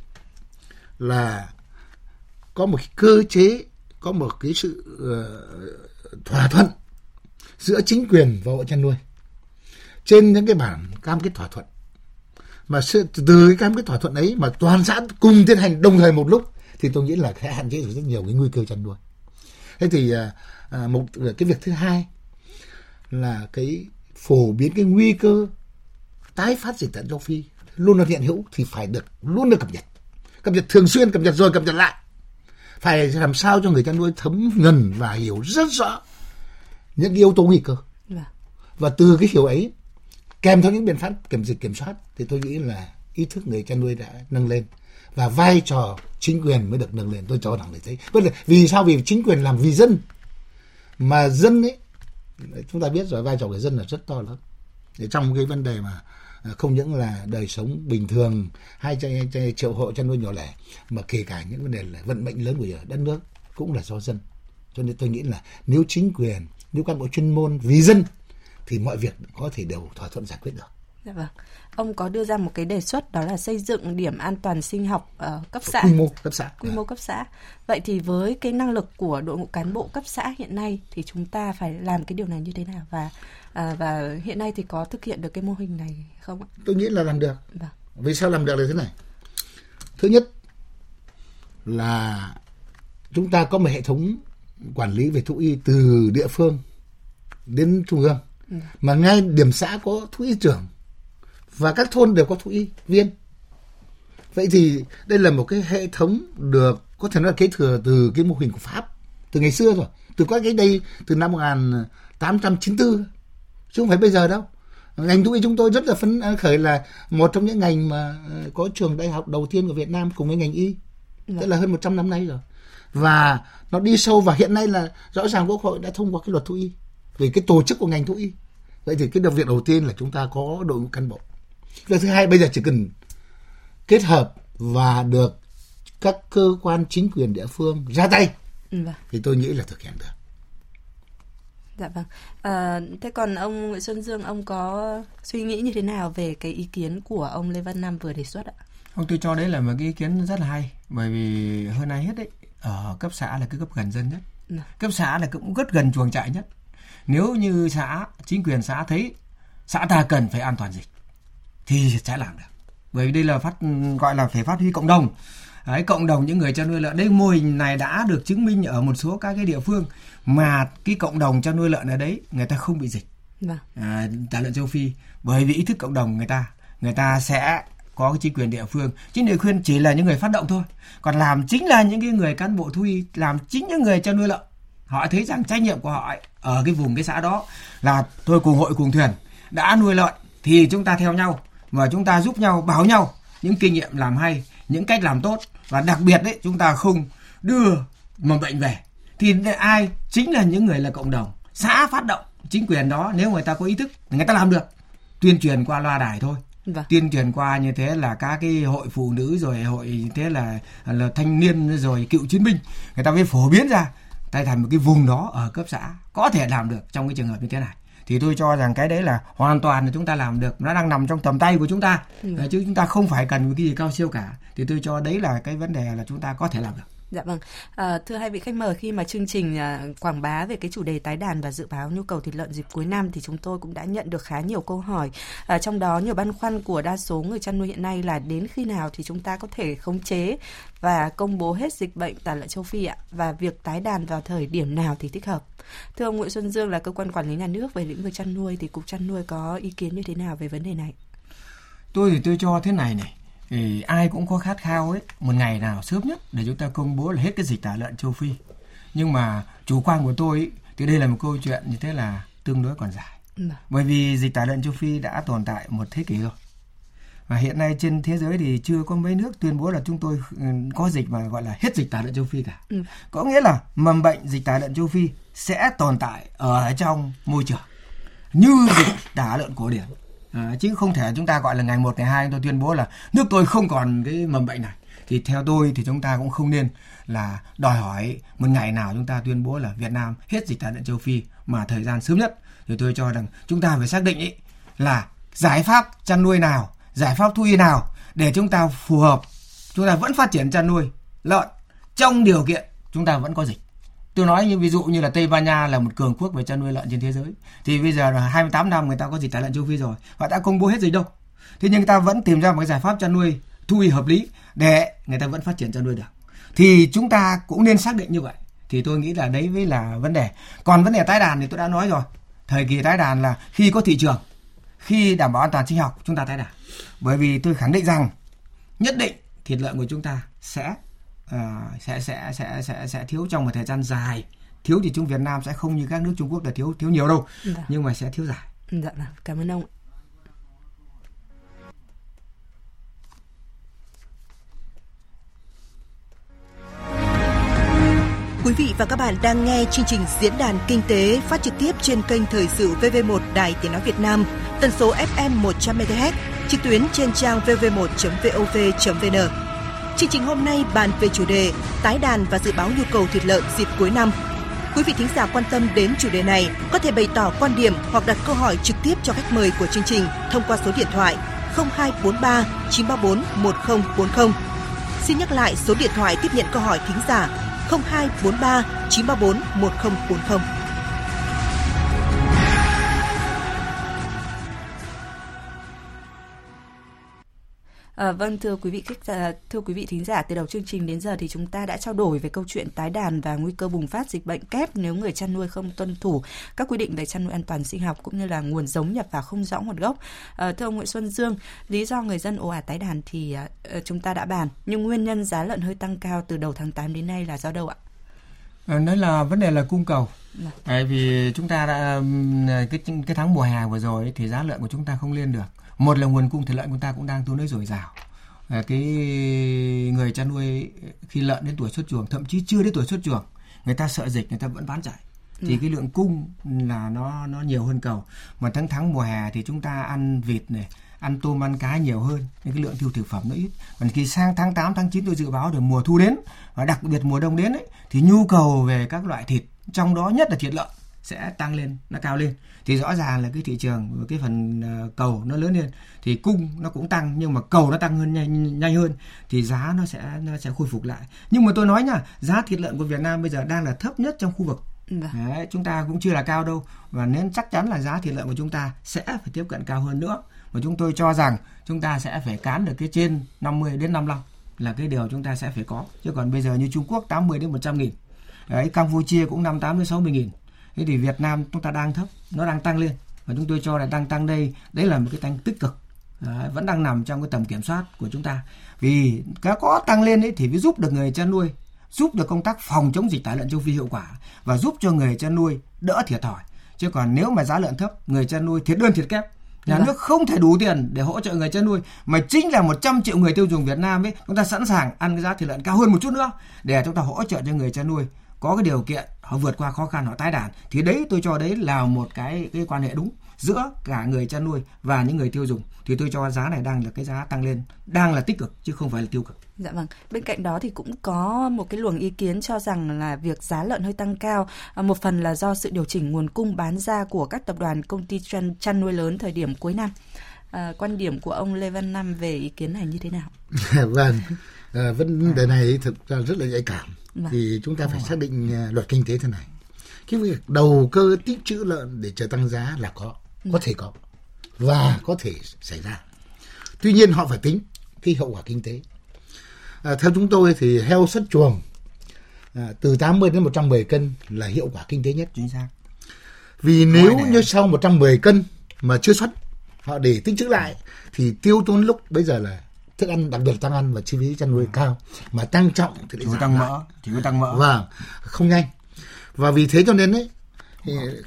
[SPEAKER 4] là có một cơ chế có một cái sự uh, thỏa thuận giữa chính quyền và hộ chăn nuôi. Trên những cái bản cam kết thỏa thuận. Mà từ cái cam kết thỏa thuận ấy mà toàn xã cùng tiến hành đồng thời một lúc thì tôi nghĩ là sẽ hạn chế được rất nhiều cái nguy cơ chăn nuôi. Thế thì à, à một cái việc thứ hai là cái phổ biến cái nguy cơ tái phát dịch tả châu phi luôn là hiện hữu thì phải được luôn được cập nhật. Cập nhật thường xuyên cập nhật rồi cập nhật lại phải làm sao cho người chăn nuôi thấm nhuần và hiểu rất rõ những yếu tố nguy cơ. Vâng. và từ cái hiểu ấy kèm theo những biện pháp kiểm dịch kiểm soát thì tôi nghĩ là ý thức người chăn nuôi đã nâng lên và vai trò chính quyền mới được nâng lên. Tôi cho rằng là thế. Đề vì sao? Vì chính quyền làm vì dân. Mà dân ấy chúng ta biết rồi vai trò của dân là rất to lớn. Để trong cái vấn đề mà Ờ, không những là đời sống bình thường, hai triệu hộ chăn nuôi nhỏ lẻ, mà kể cả những vấn đề là vận mệnh lớn của đất nước cũng là do dân cho nên tôi nghĩ là nếu chính quyền, nếu cán bộ chuyên môn vì dân, thì mọi việc có thể đều thỏa thuận giải quyết được.
[SPEAKER 2] Dạ vâng. Ông có đưa ra một cái đề xuất đó là xây dựng điểm an toàn sinh học ở cấp xã.
[SPEAKER 4] Quy mô cấp xã.
[SPEAKER 2] Quy mô cấp xã. Vậy thì với cái năng lực của đội ngũ cán bộ cấp xã hiện nay thì chúng ta phải làm cái điều này như thế nào và à, và hiện nay thì có thực hiện được cái mô hình này không ạ?
[SPEAKER 4] Tôi nghĩ là làm được. Vâng. Vì sao làm được là thế này? Thứ nhất là chúng ta có một hệ thống quản lý về thú y từ địa phương đến trung ương ừ. mà ngay điểm xã có thú y trưởng và các thôn đều có thú y viên. Vậy thì đây là một cái hệ thống được có thể nói là kế thừa từ cái mô hình của pháp từ ngày xưa rồi từ có cái đây từ năm 1894 chứ không phải bây giờ đâu. Ngành thú y chúng tôi rất là phấn khởi là một trong những ngành mà ờ, có trường đại học đầu tiên của Việt Nam cùng với ngành y. Tức là hơn 100 năm nay rồi. Và nó đi sâu và hiện nay là rõ ràng quốc hội đã thông qua cái luật thú y về cái tổ chức của ngành thú y. Vậy thì cái việc đầu tiên là chúng ta có đội ngũ cán bộ việc thứ hai bây giờ chỉ cần kết hợp và được các cơ quan chính quyền địa phương ra tay vâng. thì tôi nghĩ là thực hiện được
[SPEAKER 2] Dạ vâng. À, thế còn ông Nguyễn Xuân Dương, ông có suy nghĩ như thế nào về cái ý kiến của ông Lê Văn Nam vừa đề xuất ạ?
[SPEAKER 3] Ông tôi cho đấy là một cái ý kiến rất là hay, bởi vì hơn ai hết đấy, ở cấp xã là cái cấp gần dân nhất, ừ. cấp xã là cũng rất gần chuồng trại nhất nếu như xã chính quyền xã thấy xã ta cần phải an toàn dịch thì sẽ làm được. Bởi vì đây là phát gọi là phải phát huy cộng đồng. Đấy, cộng đồng những người chăn nuôi lợn. Đây mô hình này đã được chứng minh ở một số các cái địa phương mà cái cộng đồng chăn nuôi lợn ở đấy người ta không bị dịch. Vâng. à, tả lợn châu phi. Bởi vì ý thức cộng đồng người ta người ta sẽ có cái chính quyền địa phương. Chính địa phương chỉ là những người phát động thôi. Còn làm chính là những cái người cán bộ thú y làm chính những người chăn nuôi lợn. Họ thấy rằng trách nhiệm của họ ở cái vùng cái xã đó là tôi cùng hội cùng thuyền đã nuôi lợn thì chúng ta theo nhau và chúng ta giúp nhau báo nhau những kinh nghiệm làm hay những cách làm tốt. Và đặc biệt đấy chúng ta không đưa mầm bệnh về. Thì ai chính là những người là cộng đồng. Xã phát động chính quyền đó nếu người ta có ý thức thì người ta làm được. Tuyên truyền qua loa đài thôi. Vâng. tuyên truyền qua như thế là các cái hội phụ nữ rồi hội thế là là thanh niên rồi cựu chiến binh người ta mới phổ biến ra. Tại thành một cái vùng đó ở cấp xã có thể làm được trong cái trường hợp như thế này thì tôi cho rằng cái đấy là hoàn toàn là chúng ta làm được. Nó đang nằm trong tầm tay của chúng ta. Ừ. chứ chúng ta không phải cần cái gì cao siêu cả. Thì tôi cho đấy là cái vấn đề là chúng ta có thể làm được
[SPEAKER 2] Dạ vâng. À, thưa hai vị khách mời khi mà chương trình à, quảng bá về cái chủ đề tái đàn và dự báo nhu cầu thịt lợn dịp cuối năm thì chúng tôi cũng đã nhận được khá nhiều câu hỏi. À, trong đó nhiều băn khoăn của đa số người chăn nuôi hiện nay là đến khi nào thì chúng ta có thể khống chế và công bố hết dịch bệnh tả lợn châu Phi ạ và việc tái đàn vào thời điểm nào thì thích hợp. Thưa ông Nguyễn Xuân Dương là cơ quan quản lý nhà nước về lĩnh vực chăn nuôi thì cục chăn nuôi có ý kiến như thế nào về vấn đề này?
[SPEAKER 3] Tôi thì tôi cho thế này này thì ai cũng có khát khao ấy một ngày nào sớm nhất để chúng ta công bố là hết cái dịch tả lợn châu Phi. Nhưng mà chủ quan của tôi ấy, thì đây là một câu chuyện như thế là tương đối còn dài. Ừ. Bởi vì dịch tả lợn châu Phi đã tồn tại một thế kỷ rồi. Và hiện nay trên thế giới thì chưa có mấy nước tuyên bố là chúng tôi ừ, có dịch mà gọi là hết dịch tả lợn châu Phi cả. Ừ. Có nghĩa là mầm bệnh dịch tả lợn châu Phi sẽ tồn tại ở trong môi trường như dịch tả lợn cổ điển à, chứ không thể chúng ta gọi là ngày một ngày hai tôi tuyên bố là nước tôi không còn cái mầm bệnh này. Thì theo tôi thì chúng ta cũng không nên là đòi hỏi một ngày nào chúng ta tuyên bố là Việt Nam hết dịch tả lợn châu Phi mà thời gian sớm nhất. Thì tôi cho rằng chúng ta phải xác định ý là giải pháp chăn nuôi nào giải pháp thú y nào để chúng ta phù hợp chúng ta vẫn phát triển chăn nuôi lợn trong điều kiện chúng ta vẫn có dịch tôi nói như ví dụ như là Tây Ban Nha là một cường quốc về chăn nuôi lợn trên thế giới. Thì bây giờ là 28 năm người ta có dịch tả lợn châu Phi rồi, họ đã công bố hết dịch đâu. Thế nhưng người ta vẫn tìm ra một cái giải pháp chăn nuôi thu y hợp lý để người ta vẫn phát triển chăn nuôi được. Thì chúng ta cũng nên xác định như vậy. Thì tôi nghĩ là đấy mới là vấn đề. Còn vấn đề tái đàn thì tôi đã nói rồi. Thời kỳ tái đàn là khi có thị trường, khi đảm bảo an toàn sinh học, chúng ta tái đàn. Bởi vì tôi khẳng định rằng nhất định thịt lợn của chúng ta sẽ uh, sẽ sẽ sẽ sẽ sẽ thiếu trong một thời gian dài thiếu thì chúng Việt Nam sẽ không như các nước Trung Quốc là thiếu thiếu nhiều đâu dạ. nhưng mà sẽ thiếu dài.
[SPEAKER 2] Dạ vâng, cảm ơn ông.
[SPEAKER 5] Quý vị và các bạn đang nghe chương trình diễn đàn kinh tế phát trực tiếp trên kênh Thời sự VV1 Đài Tiếng Nói Việt Nam, tần số FM 100MHz, trực tuyến trên trang vv1.vov.vn Chương trình hôm nay bàn về chủ đề tái đàn và dự báo nhu cầu thịt lợn dịp cuối năm. Quý vị thính giả quan tâm đến chủ đề này có thể bày tỏ quan điểm hoặc đặt câu hỏi trực tiếp cho khách mời của chương trình thông qua số điện thoại 0243 934 1040. Xin nhắc lại số điện thoại tiếp nhận câu hỏi thính giả 0243 934 1040.
[SPEAKER 2] À, vâng thưa quý vị khách à, thưa quý vị thính giả từ đầu chương trình đến giờ thì chúng ta đã trao đổi về câu chuyện tái đàn và nguy cơ bùng phát dịch bệnh kép nếu người chăn nuôi không tuân thủ các quy định về chăn nuôi an toàn sinh học cũng như là nguồn giống nhập vào không rõ nguồn gốc. À, thưa ông Nguyễn Xuân Dương, lý do người dân ồ ạt tái đàn thì à, chúng ta đã bàn nhưng nguyên nhân giá lợn hơi tăng cao từ đầu tháng 8 đến nay là do đâu ạ?
[SPEAKER 3] À, nói là vấn đề là cung cầu. Dạ. Tại vì chúng ta đã cái cái tháng mùa hè vừa rồi thì giá lợn của chúng ta không lên được một là nguồn cung thịt lợn của ta cũng đang tương đối dồi dào. À, cái người chăn nuôi khi lợn đến tuổi xuất chuồng thậm chí chưa đến tuổi xuất chuồng người ta sợ dịch người ta vẫn bán chạy. Thì ừ. cái lượng cung là nó nó nhiều hơn cầu. Mà tháng tháng mùa hè thì chúng ta ăn vịt này ăn tôm ăn cá nhiều hơn nên cái lượng tiêu thực phẩm nó ít. Còn khi sang tháng 8 tháng 9 tôi dự báo được mùa thu đến và đặc biệt mùa đông đến ấy, thì nhu cầu về các loại thịt trong đó nhất là thịt lợn sẽ tăng lên nó cao lên. Thì rõ ràng là cái thị trường cái phần ờ, cầu nó lớn lên. Thì cung nó cũng tăng nhưng mà cầu nó tăng hơn nhanh, nhanh hơn thì giá nó sẽ nó sẽ khôi phục lại. Nhưng mà tôi nói nha giá thịt lợn của Việt Nam bây giờ đang là thấp nhất trong khu vực. Vâng. Đấy, chúng ta cũng chưa là cao đâu. Và nên chắc chắn là giá thịt lợn của chúng ta sẽ phải tiếp cận cao hơn nữa. Và chúng tôi cho rằng chúng ta sẽ phải cán được cái trên 50 đến 55 là cái điều chúng ta sẽ phải có. Chứ còn bây giờ như Trung Quốc 80 đến 100 nghìn. Đấy Campuchia cũng 58 đến 60 nghìn thế thì Việt Nam chúng ta đang thấp nó đang tăng lên. Và chúng tôi cho là đang tăng đây đấy là một cái tăng tích cực. Đấy, vẫn đang nằm trong cái tầm kiểm soát của chúng ta. Vì cái có tăng lên ấy thì mới giúp được người chăn nuôi giúp được công tác phòng chống dịch tả lợn châu phi hiệu quả và giúp cho người chăn nuôi đỡ thiệt thòi. Chứ còn nếu mà giá lợn thấp người chăn nuôi thiệt đơn thiệt kép. Nhà dạ. nước không thể đủ tiền để hỗ trợ người chăn nuôi mà chính là 100 triệu người tiêu dùng Việt Nam ấy chúng ta sẵn sàng ăn cái giá thịt lợn cao hơn một chút nữa để chúng ta hỗ trợ cho người chăn nuôi có cái điều kiện họ vượt qua khó khăn họ tái đàn thì đấy tôi cho đấy là một cái cái quan hệ đúng giữa cả người chăn nuôi và những người tiêu dùng thì tôi cho giá này đang là cái giá tăng lên đang là tích cực chứ không phải là tiêu cực.
[SPEAKER 2] Dạ vâng. Bên cạnh đó thì cũng có một cái luồng ý kiến cho rằng là việc giá lợn hơi tăng cao à, một phần là do sự điều chỉnh nguồn cung bán ra của các tập đoàn công ty chăn, chăn nuôi lớn thời điểm cuối năm. À, quan điểm của ông Lê Văn Năm về ý kiến này như thế nào? *laughs*
[SPEAKER 4] vâng, à, vấn đề này thực ra rất là nhạy cảm. Vâng. Thì chúng ta phải xác định à, luật kinh tế thế này. Cái việc đầu cơ tích trữ lợn để chờ tăng giá là có, có thể có và có thể xảy ra. Tuy nhiên họ phải tính cái hậu quả kinh tế. À, theo chúng tôi thì heo xuất chuồng à, từ 80 đến 110 cân là hiệu quả kinh tế nhất.
[SPEAKER 3] Chính xác.
[SPEAKER 4] Vì nếu như sau 110 cân mà chưa xuất họ để tích trữ lại thì tiêu tốn lúc bây giờ là thức ăn đặc biệt tăng ăn và chi phí chăn nuôi cao. Mà tăng trọng thì
[SPEAKER 3] có tăng mỡ chỉ có tăng mỡ.
[SPEAKER 4] Vâng không nhanh. Và vì thế cho nên ấy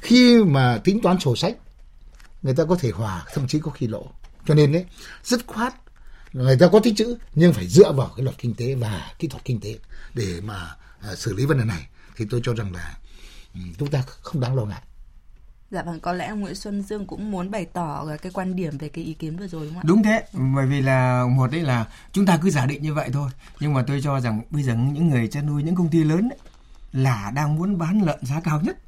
[SPEAKER 4] khi mà tính toán sổ sách người ta có thể hòa thậm chí có khi lỗ cho nên đấy dứt khoát người ta có tích chữ nhưng phải dựa vào cái luật kinh tế và kỹ thuật kinh tế để mà uh, xử lý vấn đề này. Thì tôi cho rằng là um, chúng ta không đáng lo ngại
[SPEAKER 2] Dạ vâng, có lẽ Nguyễn Xuân Dương cũng muốn bày tỏ cái quan điểm về cái ý kiến vừa rồi đúng không ạ?
[SPEAKER 3] Đúng thế, bởi vì là một đấy là chúng ta cứ giả định như vậy thôi. Nhưng mà tôi cho rằng bây giờ những người chăn nuôi, những công ty lớn ấy, là đang muốn bán lợn giá cao nhất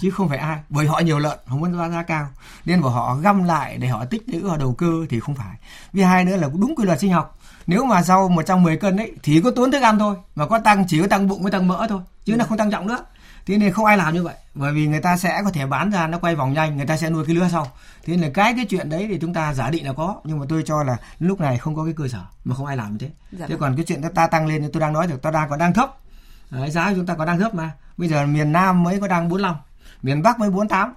[SPEAKER 3] chứ không phải ai bởi họ nhiều lợn họ muốn bán giá cao. Nên bảo họ găm lại để họ tích trữ họ đầu cơ thì không phải. Vì hai nữa là đúng quy luật sinh học. Nếu mà sau 110 cân ấy thì có tốn thức ăn thôi mà có tăng chỉ có tăng bụng với tăng mỡ thôi chứ là không tăng trọng nữa thế nên không ai làm như vậy. Bởi vì người ta sẽ có thể bán ra nó quay vòng nhanh người ta sẽ nuôi cái lứa sau. Thế nên là cái cái chuyện đấy thì chúng ta giả định là có. Nhưng mà tôi cho là lúc này không có cái cơ sở mà không ai làm như thế. Dạ thế vâng. còn cái chuyện ta tăng lên thì tôi đang nói được ta đang còn đang thấp. Đấy, giá chúng ta còn đang thấp mà. Bây giờ miền Nam mới có đang 45 miền Bắc mới 48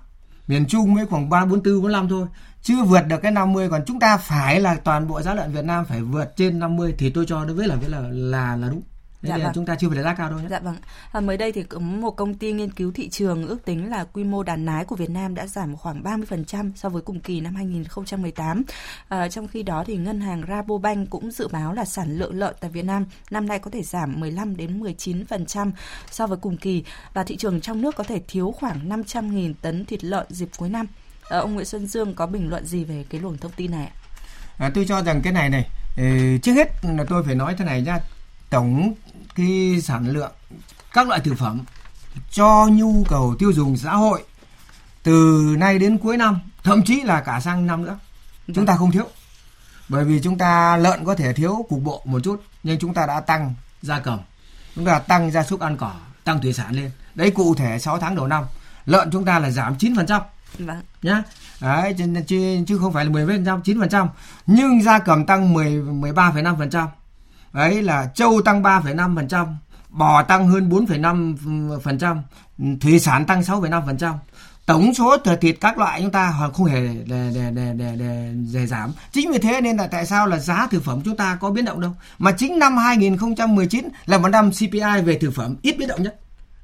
[SPEAKER 3] miền Trung mới khoảng 3 44 45 thôi. Chưa vượt được cái 50 còn chúng ta phải là toàn bộ giá lợn Việt Nam phải vượt trên 50 thì tôi cho đối với là là là là đúng dạ vâng. chúng ta chưa phải là giá cao đâu nhé.
[SPEAKER 2] Dạ vâng. À, mới đây thì một công ty nghiên cứu thị trường ước tính là quy mô đàn nái của Việt Nam đã giảm khoảng 30% so với cùng kỳ năm 2018. À, trong khi đó thì ngân hàng Rabobank cũng dự báo là sản lượng lợn tại Việt Nam năm nay có thể giảm 15 đến 19% so với cùng kỳ và thị trường trong nước có thể thiếu khoảng 500.000 tấn thịt lợn dịp cuối năm. À, ông Nguyễn Xuân Dương có bình luận gì về cái luồng thông tin này ạ?
[SPEAKER 3] À, tôi cho rằng cái này này trước hết là tôi phải nói thế này nha tổng cái sản lượng các loại thực phẩm cho nhu cầu tiêu dùng xã hội từ nay đến cuối năm thậm chí là cả sang năm nữa. Chúng ta không thiếu. Bởi vì chúng ta lợn có thể thiếu cục bộ một chút nhưng chúng ta đã tăng gia cầm. Chúng ta tăng gia súc ăn cỏ tăng thủy sản lên. Đấy cụ thể 6 tháng đầu năm lợn chúng ta là giảm 9% vâng. nhá. Đấy chứ, chứ không phải là 10% 9% nhưng gia cầm tăng 10 13,5% ấy là châu tăng 3,5%, bò tăng hơn 4,5%, thủy sản tăng 6,5%. Tổng số thịt các loại chúng ta không hề để, để, để, để, để, để giảm. Chính vì thế nên là tại sao là giá thực phẩm chúng ta có biến động đâu. Mà chính năm 2019 là một năm CPI về thực phẩm ít biến động nhất.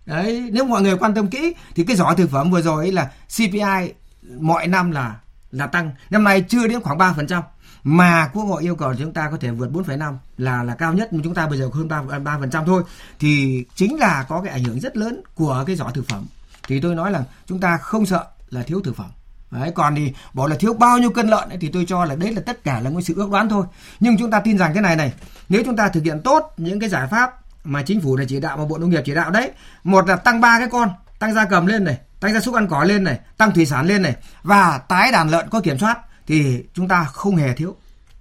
[SPEAKER 3] Đấy, nếu mọi người quan tâm kỹ thì cái giỏ thực phẩm vừa rồi ấy là CPI mọi năm là là tăng. Năm nay chưa đến khoảng 3% mà quốc hội yêu cầu chúng ta có thể vượt 4,5 là là cao nhất mà chúng ta bây giờ hơn 3 ba phần trăm thôi. Thì chính là có cái ảnh hưởng rất lớn của cái giỏ thực phẩm. Thì tôi nói là chúng ta không sợ là thiếu thực phẩm. Đấy, còn thì bảo là thiếu bao nhiêu cân lợn ấy, thì tôi cho là đấy là tất cả là một sự ước đoán thôi. Nhưng chúng ta tin rằng cái này này nếu chúng ta thực hiện tốt những cái giải pháp mà chính phủ này chỉ đạo và bộ nông nghiệp chỉ đạo đấy một là tăng ba cái con tăng gia cầm lên này tăng gia súc ăn cỏ lên này tăng thủy sản lên này và tái đàn lợn có kiểm soát thì chúng ta không hề thiếu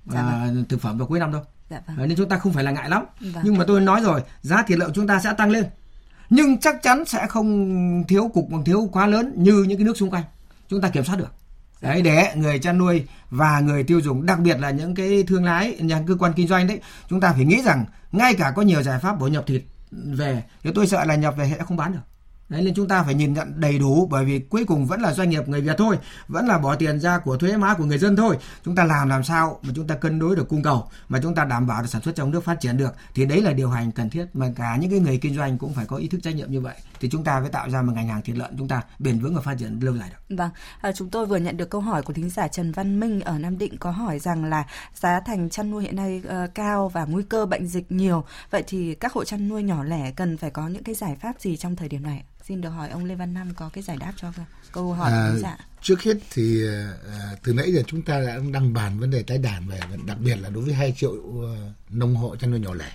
[SPEAKER 3] dạ uh, thực phẩm vào cuối năm đâu. Dạ vâng. nên chúng ta không phải là ngại lắm. Vâng. nhưng mà tôi nói rồi giá thịt lợn chúng ta sẽ tăng lên. Nhưng chắc chắn sẽ không thiếu cục bằng thiếu quá lớn như những cái nước xung quanh. Chúng ta kiểm soát được. Dạ đấy vâng. để người chăn nuôi và người tiêu dùng đặc biệt là những cái thương lái nhà cơ quan kinh doanh đấy chúng ta phải nghĩ rằng ngay cả có nhiều giải pháp bổ nhập thịt về thì tôi sợ là nhập về sẽ không bán được Đấy nên chúng ta phải nhìn nhận đầy đủ bởi vì cuối cùng vẫn là doanh nghiệp người Việt thôi, vẫn là bỏ tiền ra của thuế má của người dân thôi. Chúng ta làm làm sao mà chúng ta cân đối được cung cầu mà chúng ta đảm bảo được sản xuất trong nước phát triển được thì đấy là điều hành cần thiết mà cả những cái người kinh doanh cũng phải có ý thức trách nhiệm như vậy thì chúng ta mới tạo ra một ngành hàng thịt lợn chúng ta bền vững và phát triển lâu dài được.
[SPEAKER 2] Vâng, à, chúng tôi vừa nhận được câu hỏi của thính giả Trần Văn Minh ở Nam Định có hỏi rằng là giá thành chăn nuôi hiện nay uh, cao và nguy cơ bệnh dịch nhiều. Vậy thì các hộ chăn nuôi nhỏ lẻ cần phải có những cái giải pháp gì trong thời điểm này? Xin được hỏi ông Lê Văn Nam có cái giải đáp cho câu hỏi à, thính giả.
[SPEAKER 4] Trước hết thì uh, từ nãy giờ chúng ta đã đang bàn vấn đề tái đàn về đặc biệt là đối với 2 triệu uh, nông hộ chăn nuôi nhỏ lẻ.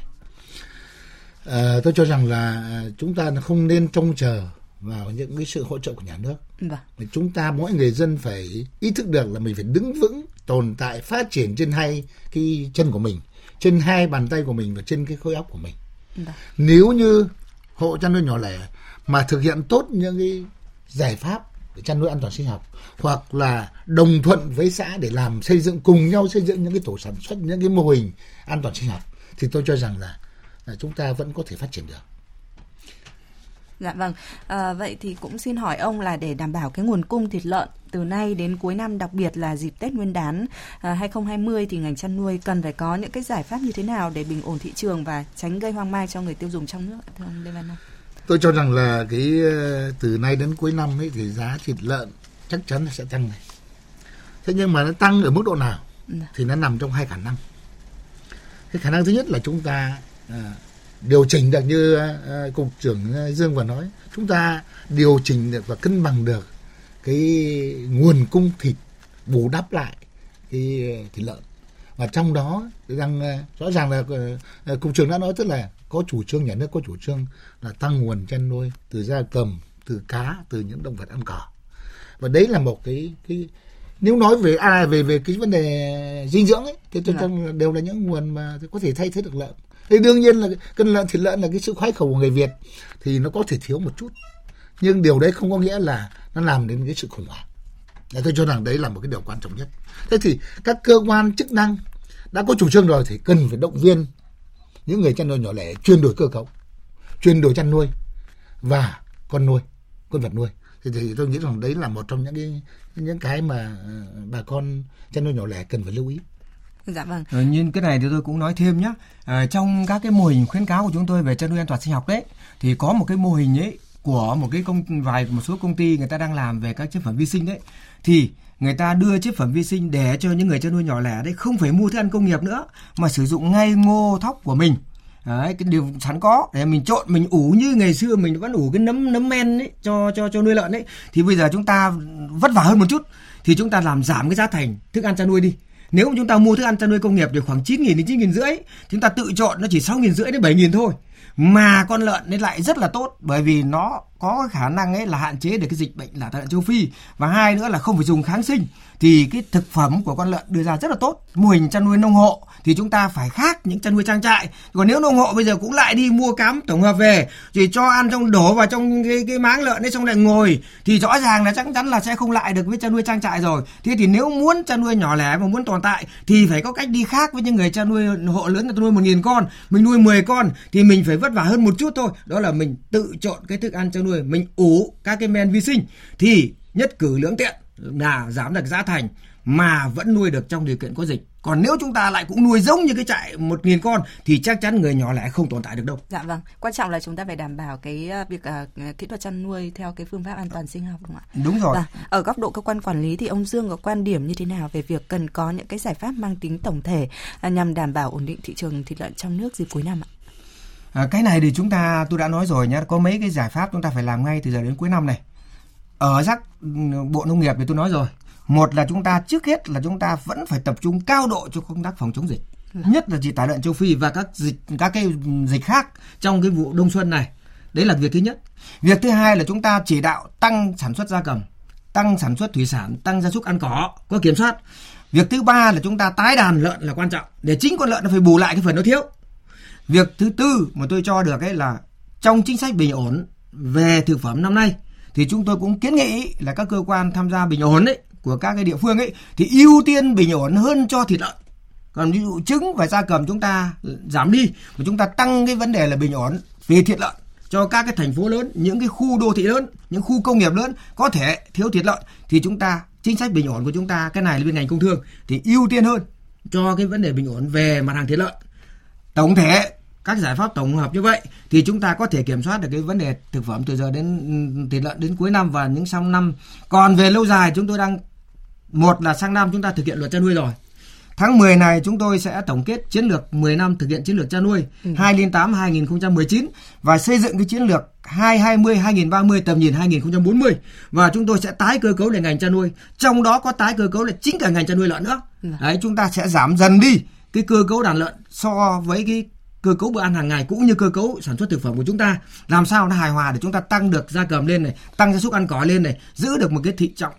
[SPEAKER 4] À, tôi cho rằng là chúng ta không nên trông chờ vào những cái sự hỗ trợ của nhà nước. Vâng. Chúng ta mỗi người dân phải ý thức được là mình phải đứng vững, tồn tại, phát triển trên hai cái chân của mình, trên hai bàn tay của mình và trên cái khối óc của mình. Vâng. Nếu như hộ chăn nuôi nhỏ lẻ mà thực hiện tốt những cái giải pháp để chăn nuôi an toàn sinh học hoặc là đồng thuận với xã để làm xây dựng cùng nhau xây dựng những cái tổ sản xuất những cái mô hình an toàn sinh học thì tôi cho rằng là, là chúng ta vẫn có thể phát triển được.
[SPEAKER 2] Dạ vâng. À, vậy thì cũng xin hỏi ông là để đảm bảo cái nguồn cung thịt lợn từ nay đến cuối năm đặc biệt là dịp Tết Nguyên đán à, 2020 thì ngành chăn nuôi cần phải có những cái giải pháp như thế nào để bình ổn thị trường và tránh gây hoang mai cho người tiêu dùng trong nước thưa ông Lê Văn Nam?
[SPEAKER 4] Tôi cho rằng là cái ờ, từ nay đến cuối năm ấy thì giá thịt lợn chắc chắn là sẽ tăng này. Thế nhưng mà nó tăng ở mức độ nào? Dạ. Thì nó nằm trong hai khả năng. Cái khả năng thứ nhất là chúng ta à, điều chỉnh được như à, cục trưởng Dương vừa nói, chúng ta điều chỉnh được và cân bằng được cái nguồn cung thịt bù đắp lại cái thịt lợn và trong đó rằng rõ ràng là cục trưởng đã nói tức là có chủ trương nhà nước có chủ trương là tăng nguồn chăn nuôi từ gia cầm từ cá từ những động vật ăn cỏ. Và đấy là một cái cái nếu nói về à về về cái vấn đề dinh dưỡng ấy thì tôi cho là đều là những nguồn mà có thể thay thế được lợn. Thì đương nhiên là cân lợn thịt lợn là cái sự khoái khẩu của người Việt thì nó có thể thiếu một chút. Nhưng điều đấy không có nghĩa là nó làm đến cái sự khủng hoảng. Để tôi cho rằng đấy là một cái điều quan trọng nhất. Thế thì các cơ quan chức năng đã có chủ trương rồi thì cần phải động viên những người chăn nuôi nhỏ lẻ chuyên đổi cơ cấu chuyên đổi chăn nuôi và con nuôi con vật nuôi thì, thì tôi nghĩ rằng đấy là một trong những cái những cái mà ờ, bà con chăn nuôi nhỏ lẻ cần phải lưu ý
[SPEAKER 2] Dạ vâng.
[SPEAKER 3] À, nhưng cái này thì tôi cũng nói thêm nhé. À, trong các cái mô hình khuyến cáo của chúng tôi về chăn nuôi an toàn sinh học đấy, thì có một cái mô hình ấy của một cái công vài một số công ty người ta đang làm về các chế phẩm vi sinh đấy, thì người ta đưa chế phẩm vi sinh để cho những người chăn nuôi nhỏ lẻ đấy, không phải mua thức ăn công nghiệp nữa, mà sử dụng ngay ngô thóc của mình. Đấy, cái điều sẵn có. Để mình trộn, mình ủ như ngày xưa mình vẫn ủ cái nấm nấm men ấy cho cho cho nuôi lợn đấy thì bây giờ chúng ta vất vả hơn một chút, thì chúng ta làm giảm cái giá thành thức ăn chăn nuôi đi. Nếu mà chúng ta mua thức ăn chăn nuôi công nghiệp thì khoảng 9 nghìn đến 9 nghìn rưỡi, chúng ta tự chọn nó chỉ 6 nghìn rưỡi đến 7 nghìn thôi. Mà con lợn nó lại rất là tốt, bởi vì nó có khả năng ấy là hạn chế được cái dịch bệnh là lợn châu Phi. Và hai nữa là không phải dùng kháng sinh. Thì cái thực phẩm của con lợn đưa ra rất là tốt. Mô hình chăn nuôi nông hộ thì chúng ta phải khác những chăn nuôi trang trại. Còn nếu nông hộ bây giờ cũng lại đi mua cám tổng hợp về thì cho ăn trong đổ vào trong cái, cái máng lợn ấy xong lại ngồi thì rõ ràng là chắc chắn là sẽ không lại được với chăn nuôi trang trại rồi. Thế thì nếu muốn chăn nuôi nhỏ lẻ mà muốn tồn tại thì phải có cách đi khác với những người chăn nuôi hộ lớn là nuôi một nghìn con. Mình nuôi 10 con thì mình phải vất vả hơn một chút thôi. Đó là mình tự chọn cái thức ăn chăn nuôi mình ủ các cái men vi sinh thì nhất cử lưỡng tiện là giảm được giá thành mà vẫn nuôi được trong điều kiện có dịch. Còn nếu chúng ta lại cũng nuôi giống như cái trại một nghìn con thì chắc chắn người nhỏ lẻ không tồn tại được đâu.
[SPEAKER 2] Dạ vâng. Quan trọng là chúng ta phải đảm bảo cái ờ, việc uh, kỹ thuật chăn nuôi theo cái phương pháp an toàn sinh học đúng không
[SPEAKER 3] ạ? Đúng rồi.
[SPEAKER 2] Dạ. Ở góc độ cơ quan quản lý thì ông Dương có quan điểm như thế nào về việc cần có những cái giải pháp mang tính tổng thể uh, nhằm đảm bảo ổn định thị trường thịt lợn trong nước dịp cuối năm ạ?
[SPEAKER 3] À, cái này thì chúng ta tôi đã nói rồi nhé, có mấy cái giải pháp chúng ta phải làm ngay từ giờ đến cuối năm này. Ở rắc ừ, bộ nông nghiệp thì tôi nói rồi, một là chúng ta trước hết là chúng ta vẫn phải tập trung cao độ cho công tác phòng chống dịch. Nhất là dịch tả lợn châu phi và các dịch các cái dịch khác trong cái vụ đông xuân này. Đấy là việc thứ nhất. Việc thứ hai là chúng ta chỉ đạo tăng sản xuất gia cầm tăng sản xuất thủy sản tăng gia súc ăn cỏ có kiểm soát. Việc thứ ba là chúng ta tái đàn lợn là quan trọng. Để chính con lợn nó phải bù lại cái phần nó thiếu việc thứ tư mà tôi cho được ấy là trong chính sách bình ổn về thực phẩm năm nay thì chúng tôi cũng kiến nghị là các cơ quan tham gia bình ổn ấy của các cái địa phương ấy thì ưu tiên bình ổn hơn cho thịt lợn còn ví dụ trứng và gia cầm chúng ta giảm đi mà chúng ta tăng cái vấn đề là bình ổn về thịt lợn cho các cái thành phố lớn, những cái khu đô thị lớn, những khu công nghiệp lớn có thể thiếu thịt lợn thì chúng ta chính sách bình ổn của chúng ta cái này là bên ngành công thương thì ưu tiên hơn cho cái vấn đề bình ổn về mặt hàng thịt lợn. Tổng thể các giải pháp tổng hợp như vậy thì chúng ta có thể kiểm soát được cái vấn đề thực phẩm từ giờ đến ừ, thịt lợn đến cuối năm và những sau năm. Còn về lâu dài chúng tôi đang một là sang năm chúng ta thực hiện luật chăn nuôi rồi. Tháng 10 này chúng tôi sẽ tổng kết chiến lược 10 năm thực hiện chiến lược chăn nuôi ừ. 2008-2019 và xây dựng cái chiến lược 2020-2030 tầm nhìn 2040 và chúng tôi sẽ tái cơ cấu lại ngành chăn nuôi. Trong đó có tái cơ cấu là chính cả ngành chăn nuôi lợn nữa. Ừ. Đấy chúng ta sẽ giảm dần đi cái cơ cấu đàn lợn so với cái cơ cấu bữa ăn hàng ngày cũng như cơ cấu sản xuất thực phẩm của chúng ta. Làm sao nó hài hòa để chúng ta tăng được gia cầm lên này tăng gia súc ăn cỏ lên này giữ được một cái thị trọng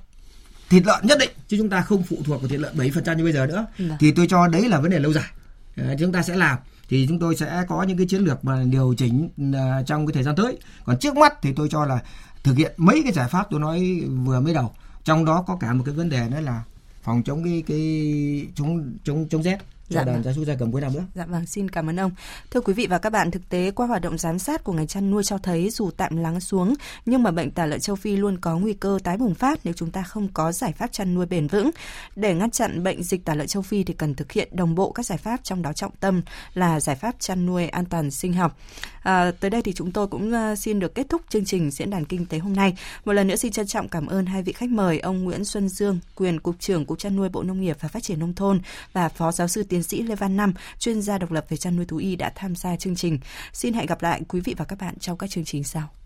[SPEAKER 3] thịt lợn nhất định chứ chúng ta không phụ thuộc vào thịt lợn 7% như bây giờ nữa. Được. Dạ. thì tôi cho đấy là vấn đề lâu dài. À, chúng ta sẽ làm. Thì chúng tôi sẽ có những cái chiến lược mà điều chỉnh uh, trong cái thời gian tới. Còn trước mắt thì tôi cho là thực hiện mấy cái giải pháp tôi nói vừa mới đầu. Trong đó có cả một cái vấn đề nữa là phòng chống cái cái chống chống chống rét cho dạ đàn vâng. gia súc gia cầm cuối năm nữa.
[SPEAKER 2] Dạ vâng, xin cảm ơn ông. Thưa quý vị và các bạn, thực tế qua hoạt động giám sát của ngành chăn nuôi cho thấy dù tạm lắng xuống nhưng mà bệnh tả lợn châu Phi luôn có nguy cơ tái bùng phát nếu chúng ta không có giải pháp chăn nuôi bền vững. Để ngăn chặn bệnh dịch tả lợn châu Phi thì cần thực hiện đồng bộ các giải pháp trong đó trọng tâm là giải pháp chăn nuôi an toàn sinh học. À, tới đây thì chúng tôi cũng ờ, xin được kết thúc chương trình diễn đàn kinh tế hôm nay. Một lần nữa xin trân trọng cảm ơn hai vị khách mời ông Nguyễn Xuân Dương, quyền cục trưởng cục chăn nuôi Bộ Nông nghiệp và Phát triển nông thôn và phó giáo sư tiến sĩ Lê Văn Năm, chuyên gia độc lập về chăn nuôi thú y đã tham gia chương trình. Xin hẹn gặp lại quý vị và các bạn trong các chương trình sau.